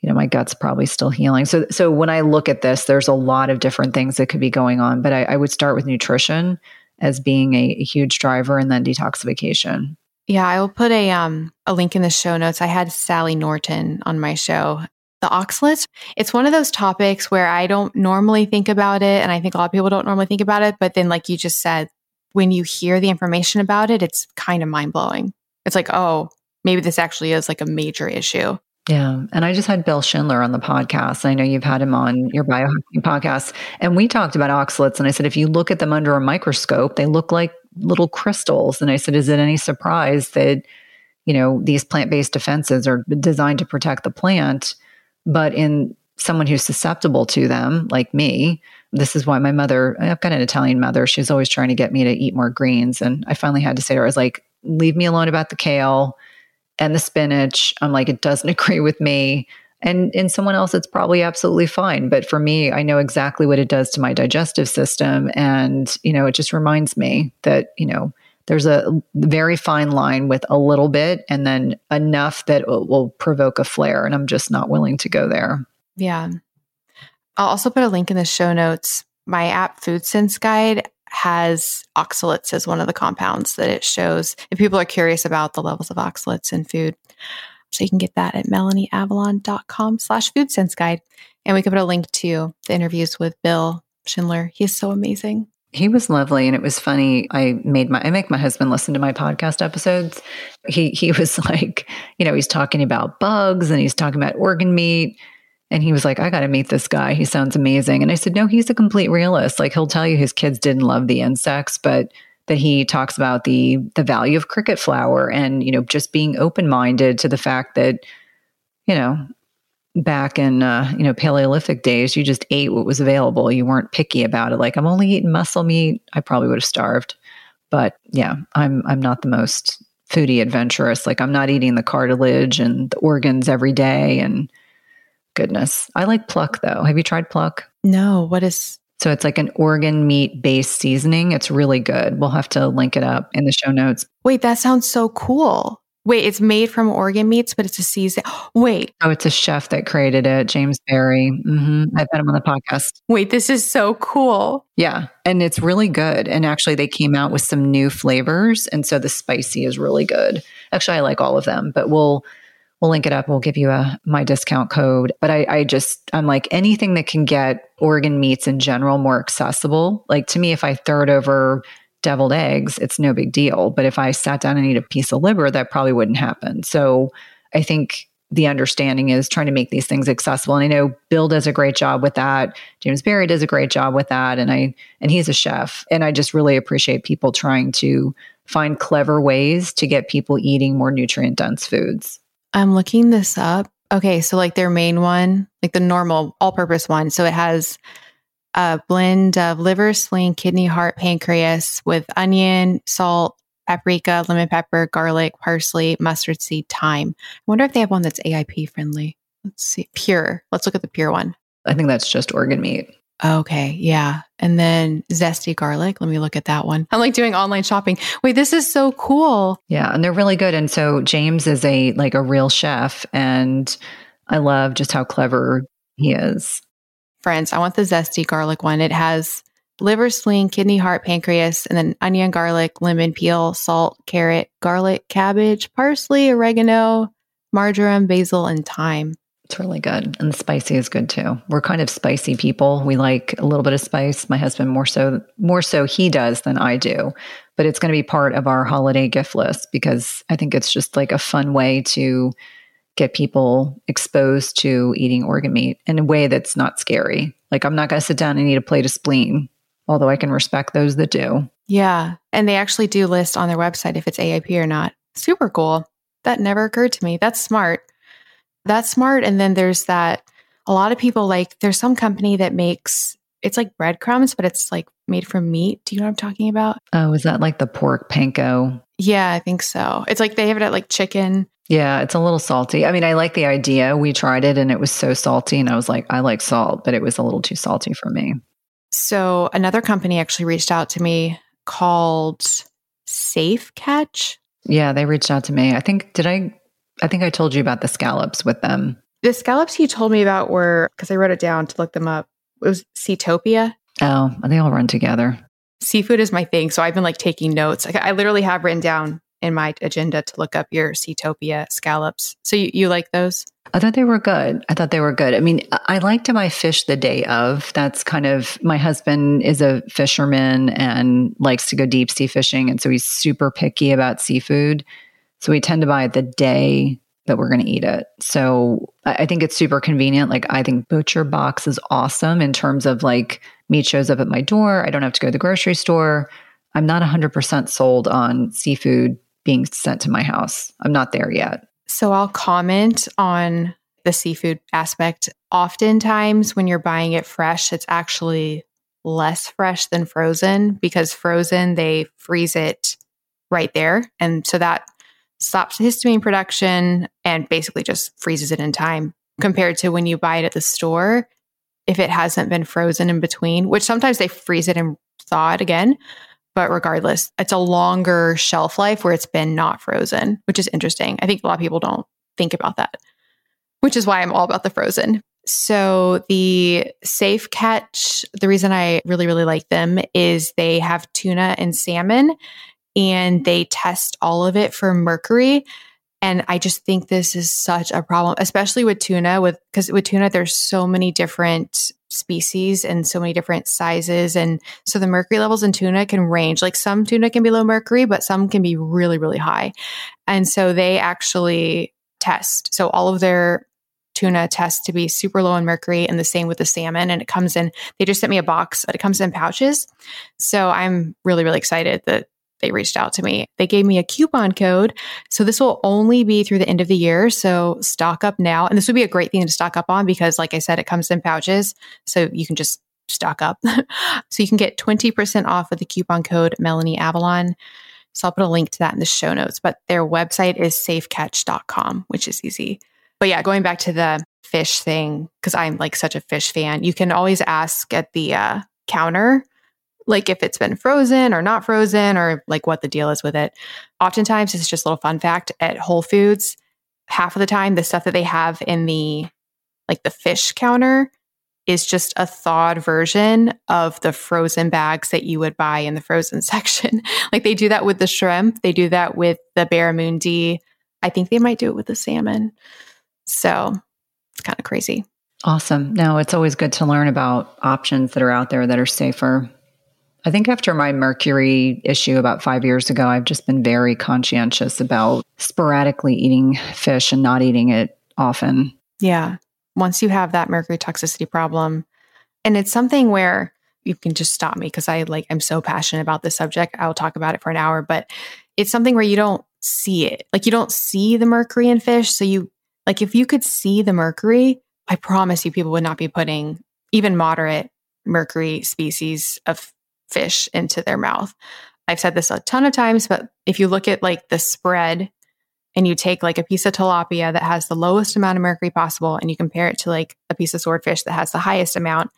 you know my gut's probably still healing. So so when i look at this there's a lot of different things that could be going on but i, I would start with nutrition as being a, a, huge driver and then detoxification. Yeah i will put a um a link in the show notes. I had sally norton on my show the oxalates it's one of those topics where i don't normally think about it and i think a lot of people don't normally think about it but then like you just said when you hear the information about it it's kind of mind-blowing. It's like oh maybe this actually is like a major issue yeah. And I just had Bill Schindler on the podcast. I know you've had him on your biohacking podcast. And we talked about oxalates. And I said, if you look at them under a microscope, they look like little crystals. And I said, is it any surprise that, you know, these plant based defenses are designed to protect the plant? But in someone who's susceptible to them, like me, this is why my mother, I've got an Italian mother, she's always trying to get me to eat more greens. And I finally had to say to her, I was like, leave me alone about the kale and the spinach. I'm like, it doesn't [LAUGHS] agree with me. And in someone else, it's probably absolutely fine. But for me, I know exactly what it does to my digestive system. And, you know, it just reminds me that, you know, there's a very fine line with a little bit and then enough that will, provoke a flare. And I'm just not willing to go there. Yeah. I'll also put a link in the show notes. My app Food Sense Guide has oxalates as one of the compounds that it shows. If people are curious about the levels of oxalates in food, so you can get that at melanieavalon.com slash food sense guide. And we can put a link to the interviews with Bill Schindler. He is so amazing. He was lovely and it was funny. I made my I make my husband listen to my podcast episodes. He he was [LAUGHS] like, you know, he's talking about bugs and he's talking about organ meat. And he was like, I got to meet this guy. He sounds amazing. And I said, No, he's a complete realist. Like, he'll tell you his kids didn't love the insects, but that he talks about the the value of cricket flour and you know just being open minded to the fact that you know back in uh, you know Paleolithic days, you just ate what was available. You weren't picky about it. Like I'm only eating muscle meat. I probably would have starved. But yeah, I'm I'm not the most foodie adventurous. Like I'm not eating the cartilage and the organs every day. And goodness, I like pluck though. Have you tried pluck? No. What is? So it's like an organ meat based seasoning. It's really good. We'll have to link it up in the show notes. Wait, that sounds so cool. Wait, it's made from organ meats, but it's a season. [GASPS] Wait. Oh, it's a chef that created it, James Barry. Mm-hmm. I've had him on the podcast. Wait, this is so cool. Yeah. And it's really good. And actually, they came out with some new flavors. And so the spicy is really good. Actually, I like all of them, but we'll. We'll link it up. We'll give you a my discount code. But I, I just I'm like anything that can get organ meats in general more accessible. Like to me, if I third over deviled eggs, it's no big deal. But if I sat down and ate a piece of liver, that probably wouldn't happen. So I think the understanding is trying to make these things accessible. And I know Bill does a great job with that. James Barry does a great job with that. And I and he's a chef. And I just really appreciate people trying to find clever ways to get people eating more nutrient dense foods. I'm looking this up. Okay, so like their main one, like the normal all purpose one. So it has a blend of liver, spleen, kidney, heart, pancreas with onion, salt, paprika, lemon pepper, garlic, parsley, mustard seed, thyme. I wonder if they have one that's AIP friendly. Let's see. Pure. Let's look at the pure one. I think that's just organ meat. Okay, yeah. And then zesty garlic. Let me look at that one. I'm like doing online shopping. Wait, this is so cool. Yeah, and they're really good. And so James is a like a real chef and I love just how clever he is friends, I want the zesty garlic one. It has liver, spleen, kidney, heart, pancreas, and then onion, garlic, lemon peel, salt, carrot, garlic, cabbage, parsley, oregano, marjoram, basil, and thyme. It's really good. And the spicy is good too. We're kind of spicy people. We like a little bit of spice. My husband more so more so he does than I do. But it's going to be part of our holiday gift list because I think it's just like a fun way to get people exposed to eating organ meat in a way that's not scary. Like, I'm not going to sit down and eat a plate of spleen, although I can respect those that do. Yeah. And they actually do list on their website if it's AIP or not. Super cool. That never occurred to me. That's smart. That's smart. And then there's that a lot of people like, there's some company that makes it's like breadcrumbs, but it's like made from meat. Do you know what I'm talking about? Oh, is that like the pork panko? Yeah, I think so. It's like they have it at like chicken yeah, it's a little salty. I mean, I like the idea. We tried it and it was so salty. And I was like, I like salt, but it was a little too salty for me. So, another company actually reached out to me called Safe Catch. Yeah, they reached out to me. I think, did I? I think I told you about the scallops with them. The scallops you told me about were, because I wrote it down to look them up, it was Seatopia. Oh, and they all run together. Seafood is my thing. So, I've been like taking notes. I literally have written down in my agenda to look up your Seatopia scallops. So you, you like those? I thought they were good. I thought they were good. I mean, I like to buy fish the day of. That's kind of my husband is a fisherman and likes to go deep sea fishing. And so he's super picky about seafood. So we tend to buy it the day that we're going to eat it. So I think it's super convenient. Like, I think Butcher Box is awesome in terms of like meat shows up at my door. I don't have to go to the grocery store. I'm not 100% sold on seafood being sent to my house. I'm not there yet. So I'll comment on the seafood aspect. Oftentimes, when you're buying it fresh, it's actually less fresh than frozen because frozen, they freeze it right there. And so that stops histamine production and basically just freezes it in time. compared to when you buy it at the store if it hasn't been frozen in between, which sometimes they freeze it and thaw it again. But regardless, it's a longer shelf life where it's been not frozen, which is interesting. I think a lot of people don't think about that, which is why I'm all about the frozen. So, the Safe Catch, the reason I really, really like them is they have tuna and salmon and they test all of it for mercury. And I just think this is such a problem, especially with tuna, with because with tuna, there's so many different species and so many different sizes. And so the mercury levels in tuna can range. Like some tuna can be low mercury, but some can be really, really high. And so they actually test. So all of their tuna tests to be super low in mercury and the same with the salmon. And it comes in, they just sent me a box, but it comes in pouches. So I'm really, really excited that they reached out to me. They gave me a coupon code. So this will only be through the end of the year. So stock up now. And this would be a great thing to stock up on because, like I said, it comes in pouches. So you can just stock up. [LAUGHS] so you can get 20% off with the coupon code Melanie Avalon. So I'll put a link to that in the show notes. But their website is safecatch.com, which is easy. But yeah, going back to the fish thing, because I'm like such a fish fan, you can always ask at the uh, counter like if it's been frozen or not frozen or like what the deal is with it. Oftentimes, it's just a little fun fact at Whole Foods, half of the time, the stuff that they have in the like the fish counter is just a thawed version of the frozen bags that you would buy in the frozen [LAUGHS] section. like they do that with the shrimp, they do that with the barramundi. I think they might do it with the salmon. So it's kind of crazy. Awesome. No, it's always good to learn about options that are out there that are safer. I think after my mercury issue about five years ago, I've just been very conscientious about sporadically eating fish and not eating it often. Yeah. Once you have that mercury toxicity problem, and it's something where you can just stop me because I like, I'm so passionate about this subject. I'll talk about it for an hour, but it's something where you don't see it. Like, you don't see the mercury in fish. So, you, like, if you could see the mercury, I promise you, people would not be putting even moderate mercury species of fish into their mouth. I've said this a ton of times, but if you look at like the spread and you take like a piece of tilapia that has the lowest amount of mercury possible and you compare it to like a piece of swordfish that has the highest amount,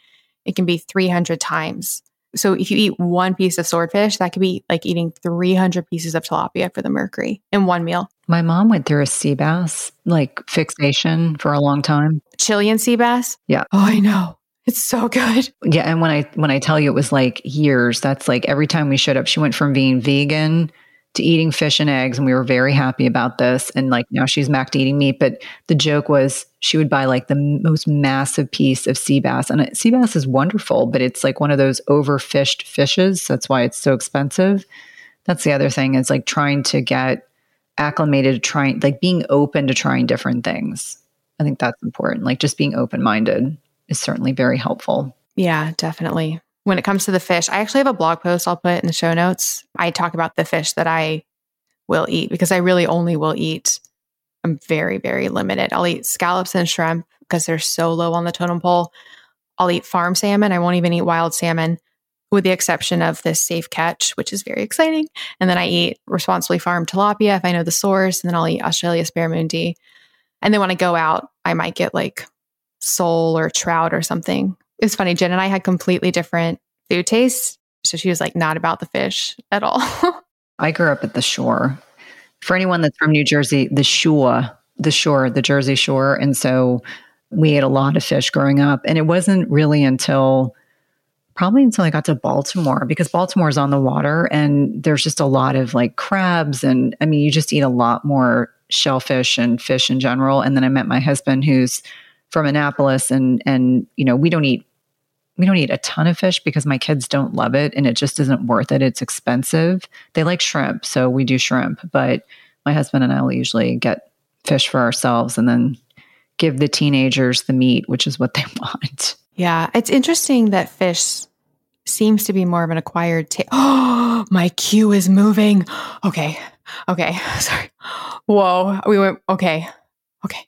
it can be 300 times. So if you eat one piece of swordfish, that could be like eating 300 pieces of tilapia for the mercury in one meal. My mom went through a sea bass like fixation for a long time. Chilean sea bass? Yeah. Oh, I know. It's so good. Yeah, and when I when I tell you it was like years, that's like every time we showed up, she went from being vegan to eating fish and eggs, and we were very happy about this. And like now she's back to eating meat. But the joke was she would buy like the most massive piece of sea bass, and sea bass is wonderful, but it's like one of those overfished fishes. That's why it's so expensive. That's the other thing is like trying to get acclimated to trying, like being open to trying different things. I think that's important. Like just being open minded is certainly very helpful. Yeah, definitely. When it comes to the fish, I actually have a blog post I'll put in the show notes. I talk about the fish that I will eat because I really only will eat. I'm very, very limited. I'll eat scallops and shrimp because they're so low on the totem pole. I'll eat farm salmon. I won't even eat wild salmon, with the exception of this safe catch, which is very exciting. And then I eat responsibly farmed tilapia if I know the source. And then I'll eat Australia's barramundi. And then when I go out, I might get like sole or trout or something. It was funny. Jen and I had completely different food tastes. So she was like, not about the fish at all. [LAUGHS] I grew up at the shore. For anyone that's from New Jersey, the shore, the shore, the Jersey shore. And so we ate a lot of fish growing up. And it wasn't really until probably until I got to Baltimore because Baltimore is on the water and there's just a lot of like crabs. And I mean, you just eat a lot more shellfish and fish in general. And then I met my husband who's from Annapolis and and you know, we don't eat we don't eat a ton of fish because my kids don't love it and it just isn't worth it. It's expensive. They like shrimp, so we do shrimp, but my husband and I will usually get fish for ourselves and then give the teenagers the meat, which is what they [LAUGHS] want. Yeah, it's interesting that fish seems to be more of an acquired taste. [GASPS] Oh, my queue is moving. Okay. Okay. [LAUGHS] Sorry. Whoa. We went okay. Okay.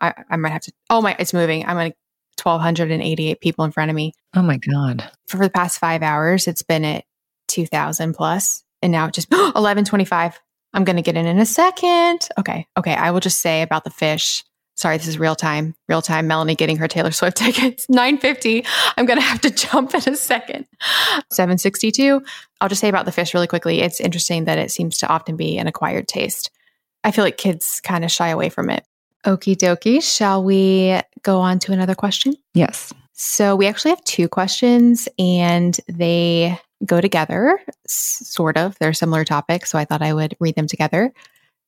I, I might have to. Oh my, it's moving. I'm like 1,288 people in front of me. Oh my God. For the past five hours, it's been at 2,000 plus, and now it just [GASPS] 1125. I'm going to get in in a second. Okay. Okay. I will just say about the fish. Sorry, this is real time. Real time. Melanie getting her Taylor Swift [LAUGHS] tickets. 950. I'm going to have to [LAUGHS] jump in a second. 762. I'll just say about the fish really quickly. It's interesting that it seems to often be an acquired taste. I feel like kids kind of shy away from it. Okie dokie. Shall we go on to another question? Yes. So we actually have two questions and they go together, sort of. They're similar topics. So I thought I would read them together.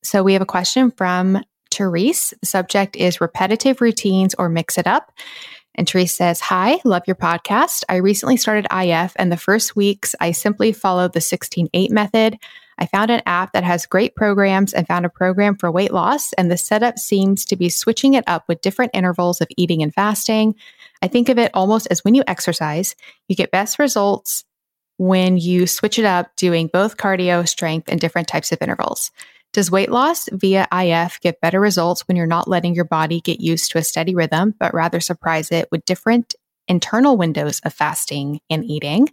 So we have a question from Therese. The subject is repetitive routines or mix it up. And Therese says, Hi, love your podcast. I recently started IF, and the first weeks I simply followed the 16 8 method. I found an app that has great programs and found a program for weight loss, and the setup seems to be switching it up with different intervals of eating and fasting. I think of it almost as when you exercise, you get best results when you switch it up doing both cardio, strength, and different types of intervals. Does weight loss via IF get better results when you're not letting your body get used to a steady rhythm, but rather surprise it with different internal windows of fasting and eating?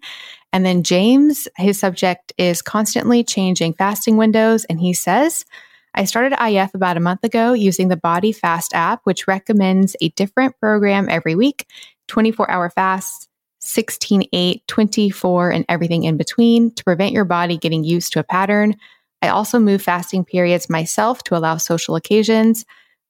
And then James, his subject is constantly changing fasting windows. And he says, I started IF about a month ago using the Body Fast app, which recommends a different program every week 24 hour fasts, 16, 8, 24, and everything in between to prevent your body getting used to a pattern. I also move fasting periods myself to allow social occasions.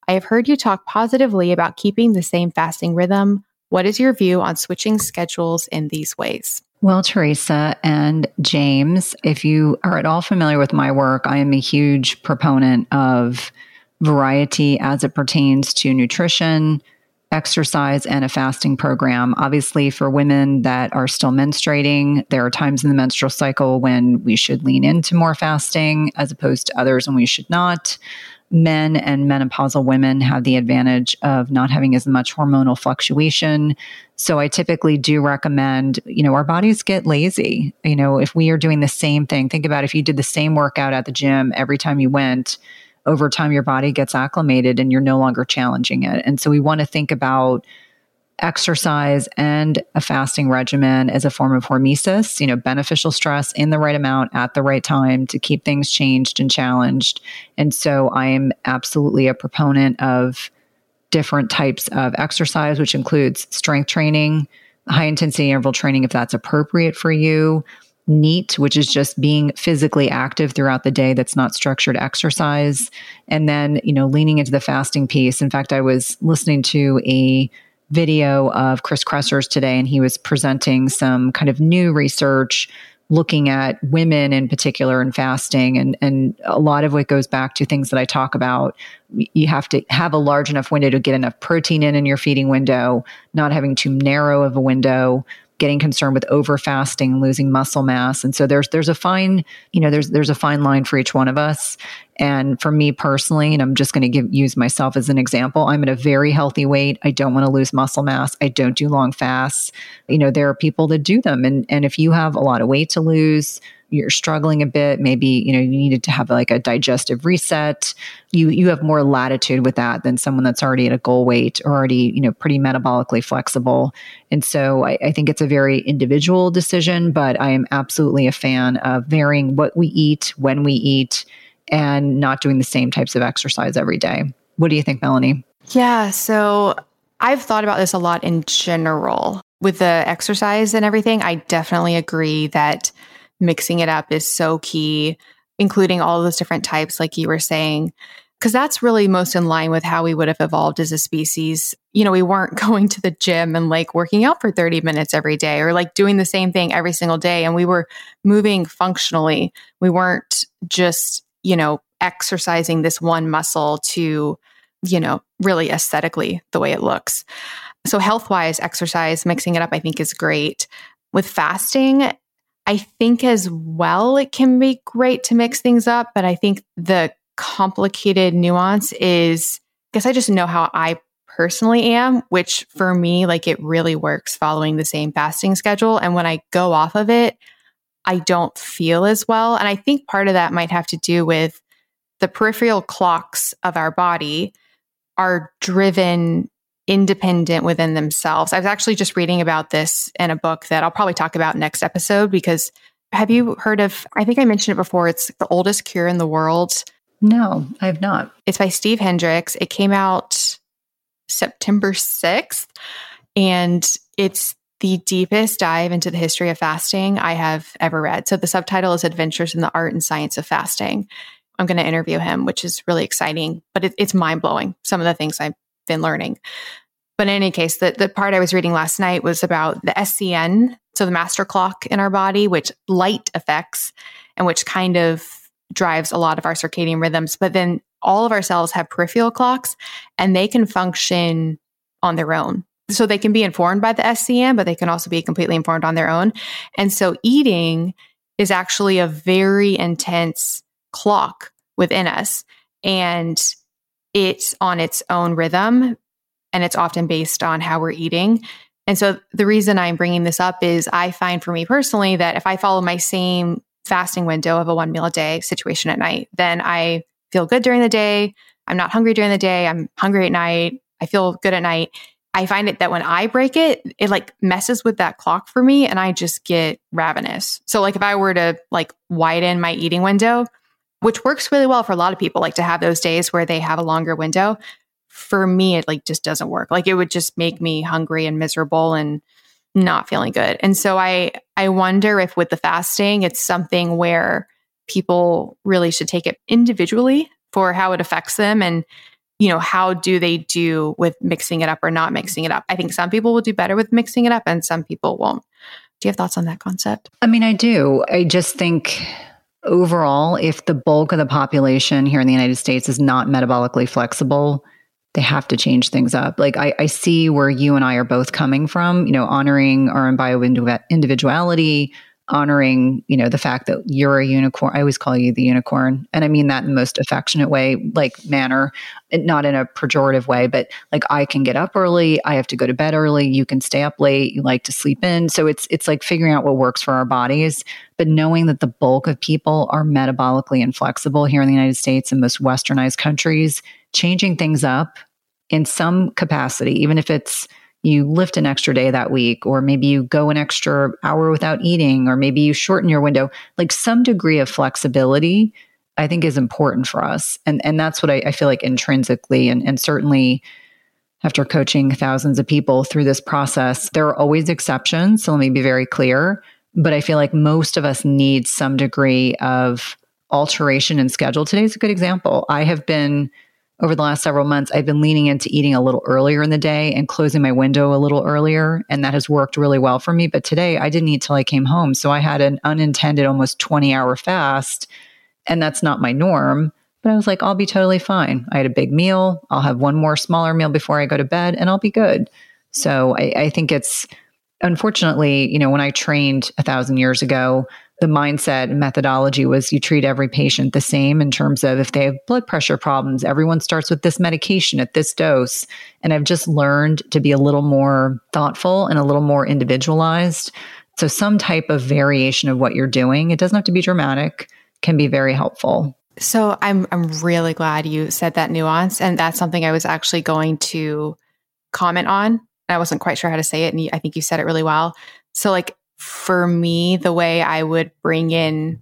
I have heard you talk positively about keeping the same fasting rhythm. What is your view on switching schedules in these ways? Well, Teresa and James, if you are at all familiar with my work, I am a huge proponent of variety as it pertains to nutrition, exercise and a fasting program. Obviously, for women that are still menstruating, there are times in the menstrual cycle when we should lean into more fasting as opposed to others when we should not. Men and menopausal women have the advantage of not having as much hormonal fluctuation. So I typically do recommend, you know, our bodies get lazy. You know, if we are doing the same thing, think about if you did the same workout at the gym every time you went, over time your body gets acclimated and you're no longer challenging it. And so we want to think about exercise and a fasting regimen as a form of hormesis, you know, beneficial stress in the right amount at the right time to keep things changed and challenged. And so I am absolutely a proponent of different types of exercise, which includes strength training, high intensity interval training if that's appropriate for you, NEAT, which is just being physically active throughout the day that's not structured exercise. And then, you know, leaning into the fasting piece. In fact, I was listening to a video of Chris Kresser's today, and he was presenting some kind of new research looking at women in particular and fasting. And and a lot of it goes back to things that I talk about. You have to have a large enough window to get enough protein in in your feeding window not having too narrow of a window getting concerned with over fasting losing muscle mass. And so there's there's a fine, you know, there's there's a fine line for each one of us. And for me personally, and I'm just going to give use myself as an example, I'm at a very healthy weight. I don't want to lose muscle mass. I don't do long fasts. You know, there are people that do them. And and if you have a lot of weight to lose, you're struggling a bit maybe you know you needed to have like a digestive reset. You you have more latitude with that than someone that's already at a goal weight or already you know pretty metabolically flexible. And so I, I think it's a very individual decision but i am absolutely a fan of varying what we eat when we eat and not doing the same types of exercise every day. What do you think melanie? Yeah so i've thought about this a lot in general. With the exercise and everything i definitely agree that mixing it up is so key, including all those different types, like you were saying, because that's really most in line with how we would have evolved as a species. You know, we weren't [LAUGHS] going to the gym and like working out for 30 minutes every day or like doing the same thing every single day. And we were moving functionally. We weren't just, you know, exercising this one muscle to, you know, really aesthetically the way it looks. So, health wise, exercise, mixing it up, I think is great. With fasting, I think as well, it can be great to mix things up, but I think the complicated nuance is, I guess I just know how I personally am, which for me, like it really works following the same fasting schedule. And when I go off of it, I don't feel as well. And I think part of that might have to do with the peripheral clocks of our body are driven independent within themselves. I was actually just reading about this in a book that I'll probably talk about next episode because have you heard of I think I mentioned it before it's the oldest cure in the world. No, I have not. It's by Steve Hendricks. It came out September 6th. And it's the deepest dive into the history of fasting I have ever read. So the subtitle is Adventures in the Art and Science of Fasting. I'm going to interview him, which is really exciting, but it, it's mind blowing. Some of the things I've been learning. But in any case, the, the part I was reading last night was about the SCN, so the master clock in our body, which light affects and which kind of drives a lot of our circadian rhythms. But then all of our cells have peripheral clocks and they can function on their own. So they can be informed by the SCN, but they can also be completely informed on their own. And so eating is actually a very intense clock within us. And it's on its own rhythm and it's often based on how we're eating. And so the reason I'm bringing this up is I find for me personally that if I follow my same fasting window of a one meal a day situation at night, then I feel good during the day. I'm not hungry during the day. I'm hungry at night. I feel good at night. I find it that when I break it, it like messes with that clock for me and I just get ravenous. So like if I were to like widen my eating window, which works really well for a lot of people, like to have those days where they have a longer window. For me, it like just doesn't work. Like it would just make me hungry and miserable and not feeling good. And so I I wonder if with the fasting, it's something where people really should take it individually for how it affects them and you know how do they do with mixing it up or not mixing it up i think some people will do better with mixing it up and some people won't do you have thoughts on that concept i mean i do i just think overall if the bulk of the population here in the united states is not metabolically flexible they have to change things up. Like I, I see where you and I are both coming from, you know, honoring our own bio individuality, honoring, you know, the fact that you're a unicorn. I always call you the unicorn. And I mean that in the most affectionate way, like manner, not in a pejorative way, but like I can get up early, I have to go to bed early, you can stay up late, you like to sleep in. So it's it's like figuring out what works for our bodies, but knowing that the bulk of people are metabolically inflexible here in the United States and most westernized countries, changing things up in some capacity, even if it's you lift an extra day that week, or maybe you go an extra hour without eating, or maybe you shorten your window, like some degree of flexibility, I think is important for us. And and that's what I, I feel like intrinsically and, and certainly after coaching thousands of people through this process, there are always exceptions. So let me be very clear. But I feel like most of us need some degree of alteration in schedule. Today's a good example. I have been over the last several months, I've been leaning into eating a little earlier in the day and closing my window a little earlier. And that has worked really well for me. But today I didn't eat till I came home. So I had an unintended almost 20 hour fast. And that's not my norm. But I was like, I'll be totally fine. I had a big meal. I'll have one more smaller meal before I go to bed and I'll be good. So I, I think it's unfortunately, you know, when I trained a thousand years ago, the mindset methodology was you treat every patient the same in terms of if they have blood pressure problems, everyone starts with this medication at this dose. And I've just learned to be a little more thoughtful and a little more individualized. So, some type of variation of what you're doing, it doesn't have to be dramatic, can be very helpful. So, I'm, I'm really glad you said that nuance. And that's something I was actually going to comment on. I wasn't quite sure how to say it. And I think you said it really well. So, like, for me, the way I would bring in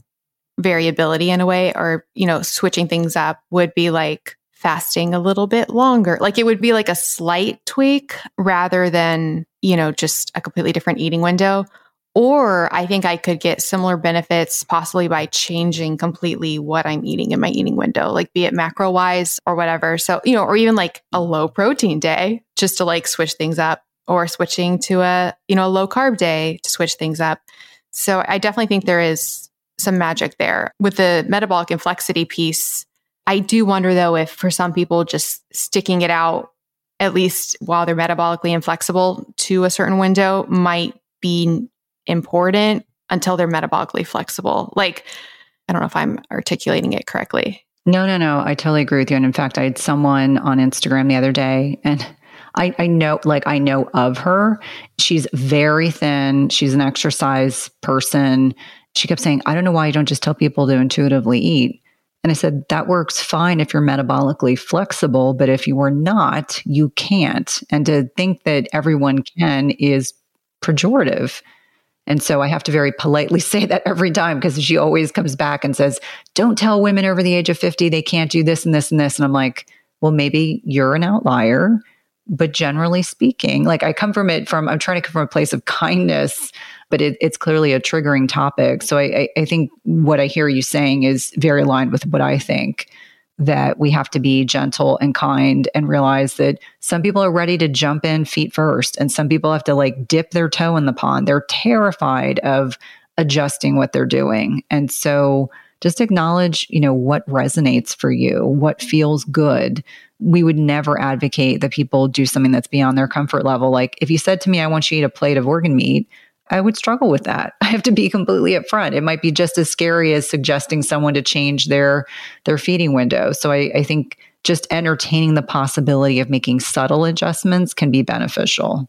variability in a way or, you know, switching things up would be like fasting a little bit longer. Like it would be like a slight tweak rather than, you know, just a completely different eating window. Or I think I could get similar benefits possibly by changing completely what I'm eating in my eating window, like be it macro wise or whatever. So, you know, or even like a low protein day just to like switch things up or switching to a, you know, a low carb day to switch things up. So I definitely think there is some magic there. With the metabolic inflexity piece, I do wonder though if for some people just sticking it out at least while they're metabolically inflexible to a certain window might be important until they're metabolically flexible. Like I don't know if I'm articulating it correctly. No, no, no. I totally agree with you. And in fact, I had someone on Instagram the other day and I, I know, like, I know of her. She's very thin. She's an exercise person. She kept saying, I don't know why you don't just tell people to intuitively eat. And I said, that works fine if you're metabolically flexible, but if you are not, you can't. And to think that everyone can is pejorative. And so I have to very politely [LAUGHS] say that every time because she always comes back and says, Don't tell women over the age of 50 they can't do this and this and this. And I'm like, Well, maybe you're an outlier but generally speaking, like I come from it from, I'm trying to come from a place of kindness, but it, it's clearly a triggering topic. So I, I, I think what I hear you saying is very aligned with what I think that we have to be gentle and kind and realize that some people are ready to jump in feet first and some people have to like dip their toe in the pond. They're terrified of adjusting what they're doing. And so just acknowledge, you know, what resonates for you, what feels good. We would never advocate that people do something that's beyond their comfort level. Like if you said to me, I want you to eat a plate of organ meat, I would struggle with that. [LAUGHS] I have to be completely upfront. It might be just as scary as suggesting someone to change their their feeding window. So I, I think just entertaining the possibility of making subtle adjustments can be beneficial.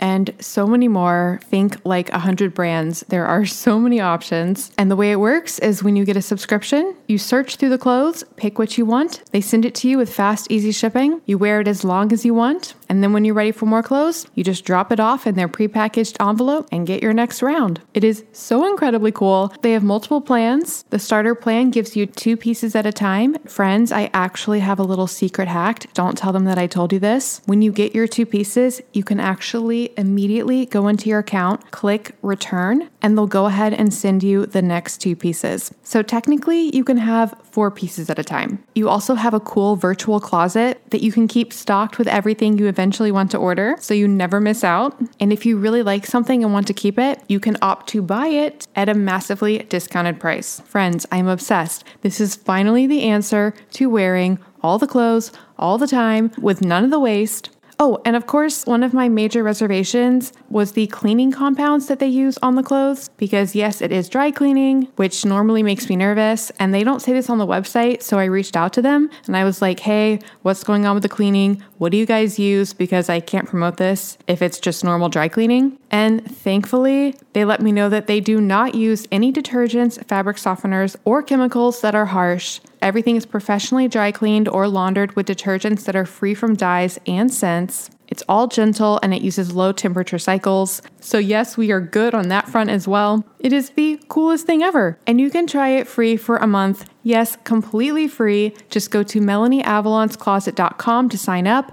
and so many more. Think like 100 brands. There are [LAUGHS] so many options. And the way it works is when you get a subscription, you search through the clothes, pick what you want. They send it to you with fast, easy shipping. You wear it as long as you want. And then when you're ready for more clothes, you just drop it off in their prepackaged envelope and get your next round. It is so incredibly cool. They have multiple plans. The starter plan gives you two pieces at a time. Friends, I actually have a little secret hack. Don't tell them that I told you this. When you get your two pieces, you can actually immediately go into your account, click return, and they'll go ahead and send you the next two pieces. So technically, you can have four pieces at a time. You also have a cool virtual closet that you can keep stocked with everything you eventually want to order so you never miss out. And if you really like something and want to keep it, you can opt to buy it at a massively discounted price. Friends, I'm obsessed. This is finally the answer to wearing all the clothes all the time with none of the waste Oh, and of course, one of my major reservations was the cleaning compounds that they use on the clothes because, yes, it is dry cleaning, which normally makes me nervous. And they don't say this on the website. So I reached out to them and I was like, hey, what's going on with the cleaning? What do you guys use? Because I can't promote this if it's just normal dry cleaning. And thankfully, they let me know that they do not use any detergents, fabric softeners, or chemicals that are harsh. Everything is professionally dry cleaned or laundered with detergents that are free from dyes and scents. It's all gentle and it uses low temperature cycles. So, yes, we are good on that front as well. It is the coolest thing ever. And you can try it free for a month. Yes, completely free. Just go to MelanieAvalonsCloset.com to sign up.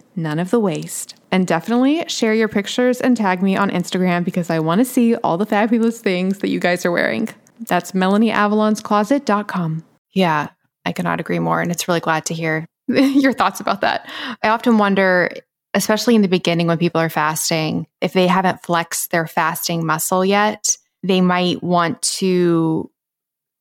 none of the waste. And definitely share your pictures and tag me on Instagram because I want to see all the fabulous things that you guys are wearing. That's MelanieAvalonsCloset.com. Yeah, I cannot agree more. And it's really glad to hear [LAUGHS] your thoughts about that. I often wonder, especially in the beginning when people are fasting, if they haven't flexed their fasting muscle yet, they might want to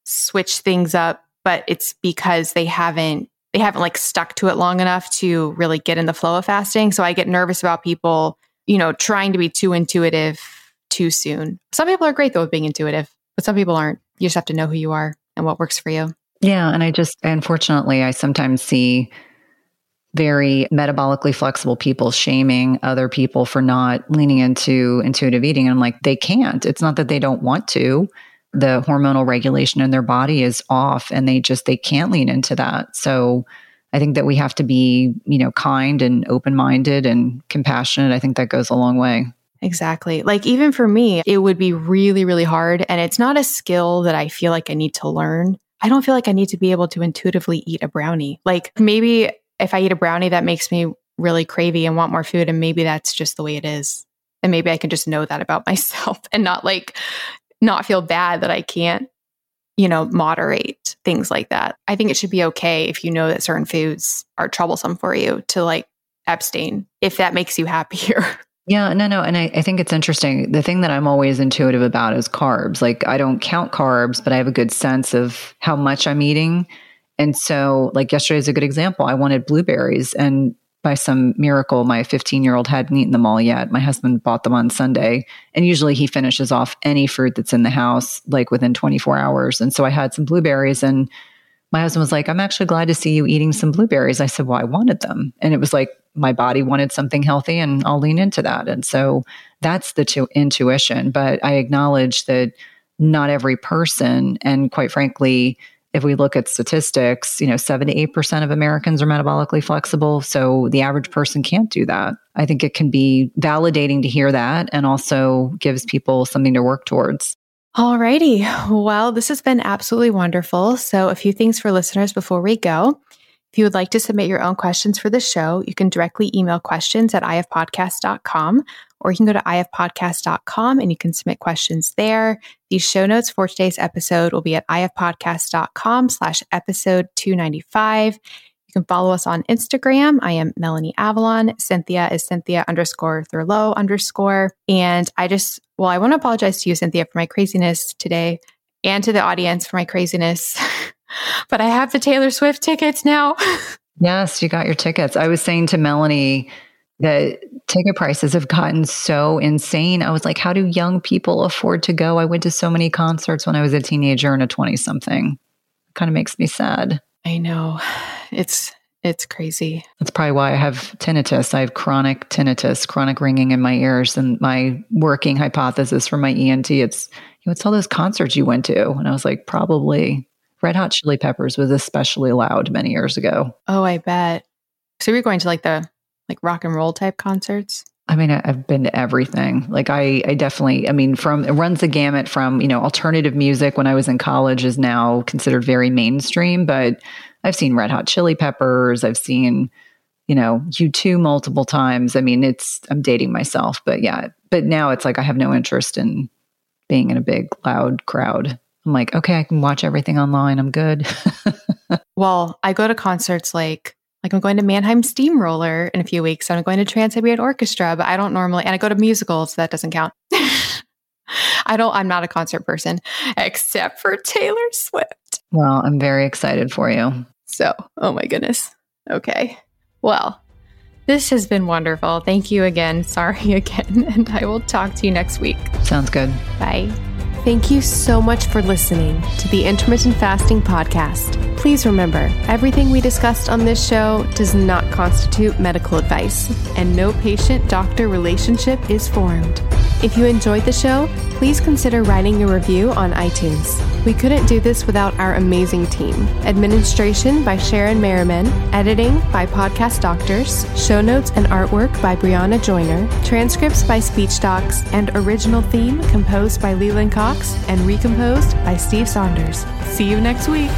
switch things up, but it's because they haven't they haven't like stuck to it long enough to really get in the flow of fasting. So I get nervous about people, you know, trying to be too intuitive too soon. Some people are great though with being intuitive, but some people aren't. You just have to know who you are and what works for you. Yeah. And I just, unfortunately, I sometimes see very metabolically flexible people shaming other people for not leaning into intuitive eating. And I'm like, they can't. It's not that they don't want to. The hormonal regulation in their body is off and they just, they can't lean into that. So I think that we have to be, you know, kind and open minded and compassionate. I think that goes a long way. Exactly. Like, even for me, it would be really, really hard. And it's not a skill that I feel like I need to learn. I don't feel like I need to be able to intuitively eat a brownie. Like maybe if I eat a brownie, that makes me really cravey and want more food. And maybe that's just the way it is. And maybe I can just know that about [LAUGHS] myself and not like, not feel bad that I can't, you know, moderate things like that. I think it should be okay if you know that certain foods are troublesome for you to like abstain if that makes you happier. [LAUGHS] Yeah, no, no. And I, I, think it's interesting. The thing that I'm always intuitive about is carbs. Like, I don't count carbs, but I have a good sense of how much I'm eating. And so, like, yesterday is a good example. I wanted blueberries, and by some miracle, my 15 year old hadn't eaten them all yet. My husband bought them on Sunday. And usually he finishes off any fruit that's in the house like within 24 hours. And so I had some blueberries and my husband was like, I'm actually glad to see you eating some blueberries. I said, Well, I wanted them. And it was like, my body wanted something healthy and I'll lean into that. And so that's the t- intuition. But I acknowledge that not every person, and quite frankly, if we look at statistics, you know, 7 to 8% of Americans are metabolically flexible. So the average person can't do that. I think it can be validating to hear that and also gives people something to work towards. Alrighty. Well, this has been absolutely wonderful. So, a few things for listeners before we go. If you would like to submit your own questions for the show, you can directly email questions at ifpodcast.com or you can go to ifpodcast.com and you can submit questions there. The show notes for today's episode will be at ifpodcast.com slash episode 295. You can follow us on Instagram. I am Melanie Avalon. Cynthia is Cynthia underscore Thurlow underscore. And I just, well, I want to apologize to you, Cynthia, for my craziness today and to the audience for my craziness. [LAUGHS] but I have the Taylor Swift tickets now. [LAUGHS] yes, you got your tickets. I was saying to Melanie that ticket prices have gotten so insane. I was like, how do young people afford to go? I went to so many concerts when I was a teenager and a 20 something. Kind of makes me sad. I know. [SIGHS] It's it's crazy. That's probably why I have tinnitus. I have chronic tinnitus, chronic ringing in my ears. And my working hypothesis for my ENT, it's, you know, it's all those concerts you went to. And I was like, probably Red Hot Chili Peppers was especially loud many years ago. Oh, I bet. So you're going to like the like rock and roll type concerts? I mean, I've been to everything. Like I, I definitely, I mean, from it runs the gamut from, you know, alternative music when I was in college is now considered very mainstream, but I've seen Red Hot Chili Peppers. I've seen, you know, U2 multiple times. I mean, it's, I'm dating myself, but yeah, but now it's like I have no interest in being in a big, loud crowd. I'm like, okay, I can watch everything online. I'm good. [LAUGHS] well, I go to concerts like like I'm going to Mannheim Steamroller in a few weeks. I'm going to Trans Siberian Orchestra, but I don't normally and I go to musicals, so that doesn't count. [LAUGHS] I don't I'm not a concert person except for Taylor Swift. Well, I'm very excited for you. So, oh my goodness. Okay. Well, this has been wonderful. Thank you again. Sorry [LAUGHS] again. And I will talk to you next week. Sounds good. Bye. Thank you so much for listening to the Intermittent Fasting Podcast. Please remember, everything we discussed on this show does not constitute medical advice, and no patient doctor relationship is formed. If you enjoyed the show, please consider writing a review on iTunes. We couldn't do this without our amazing team. Administration by Sharon Merriman, editing by Podcast Doctors, show notes and artwork by Brianna Joyner, transcripts by Speech Docs, and original theme composed by Leland And recomposed by Steve Saunders. See you next week.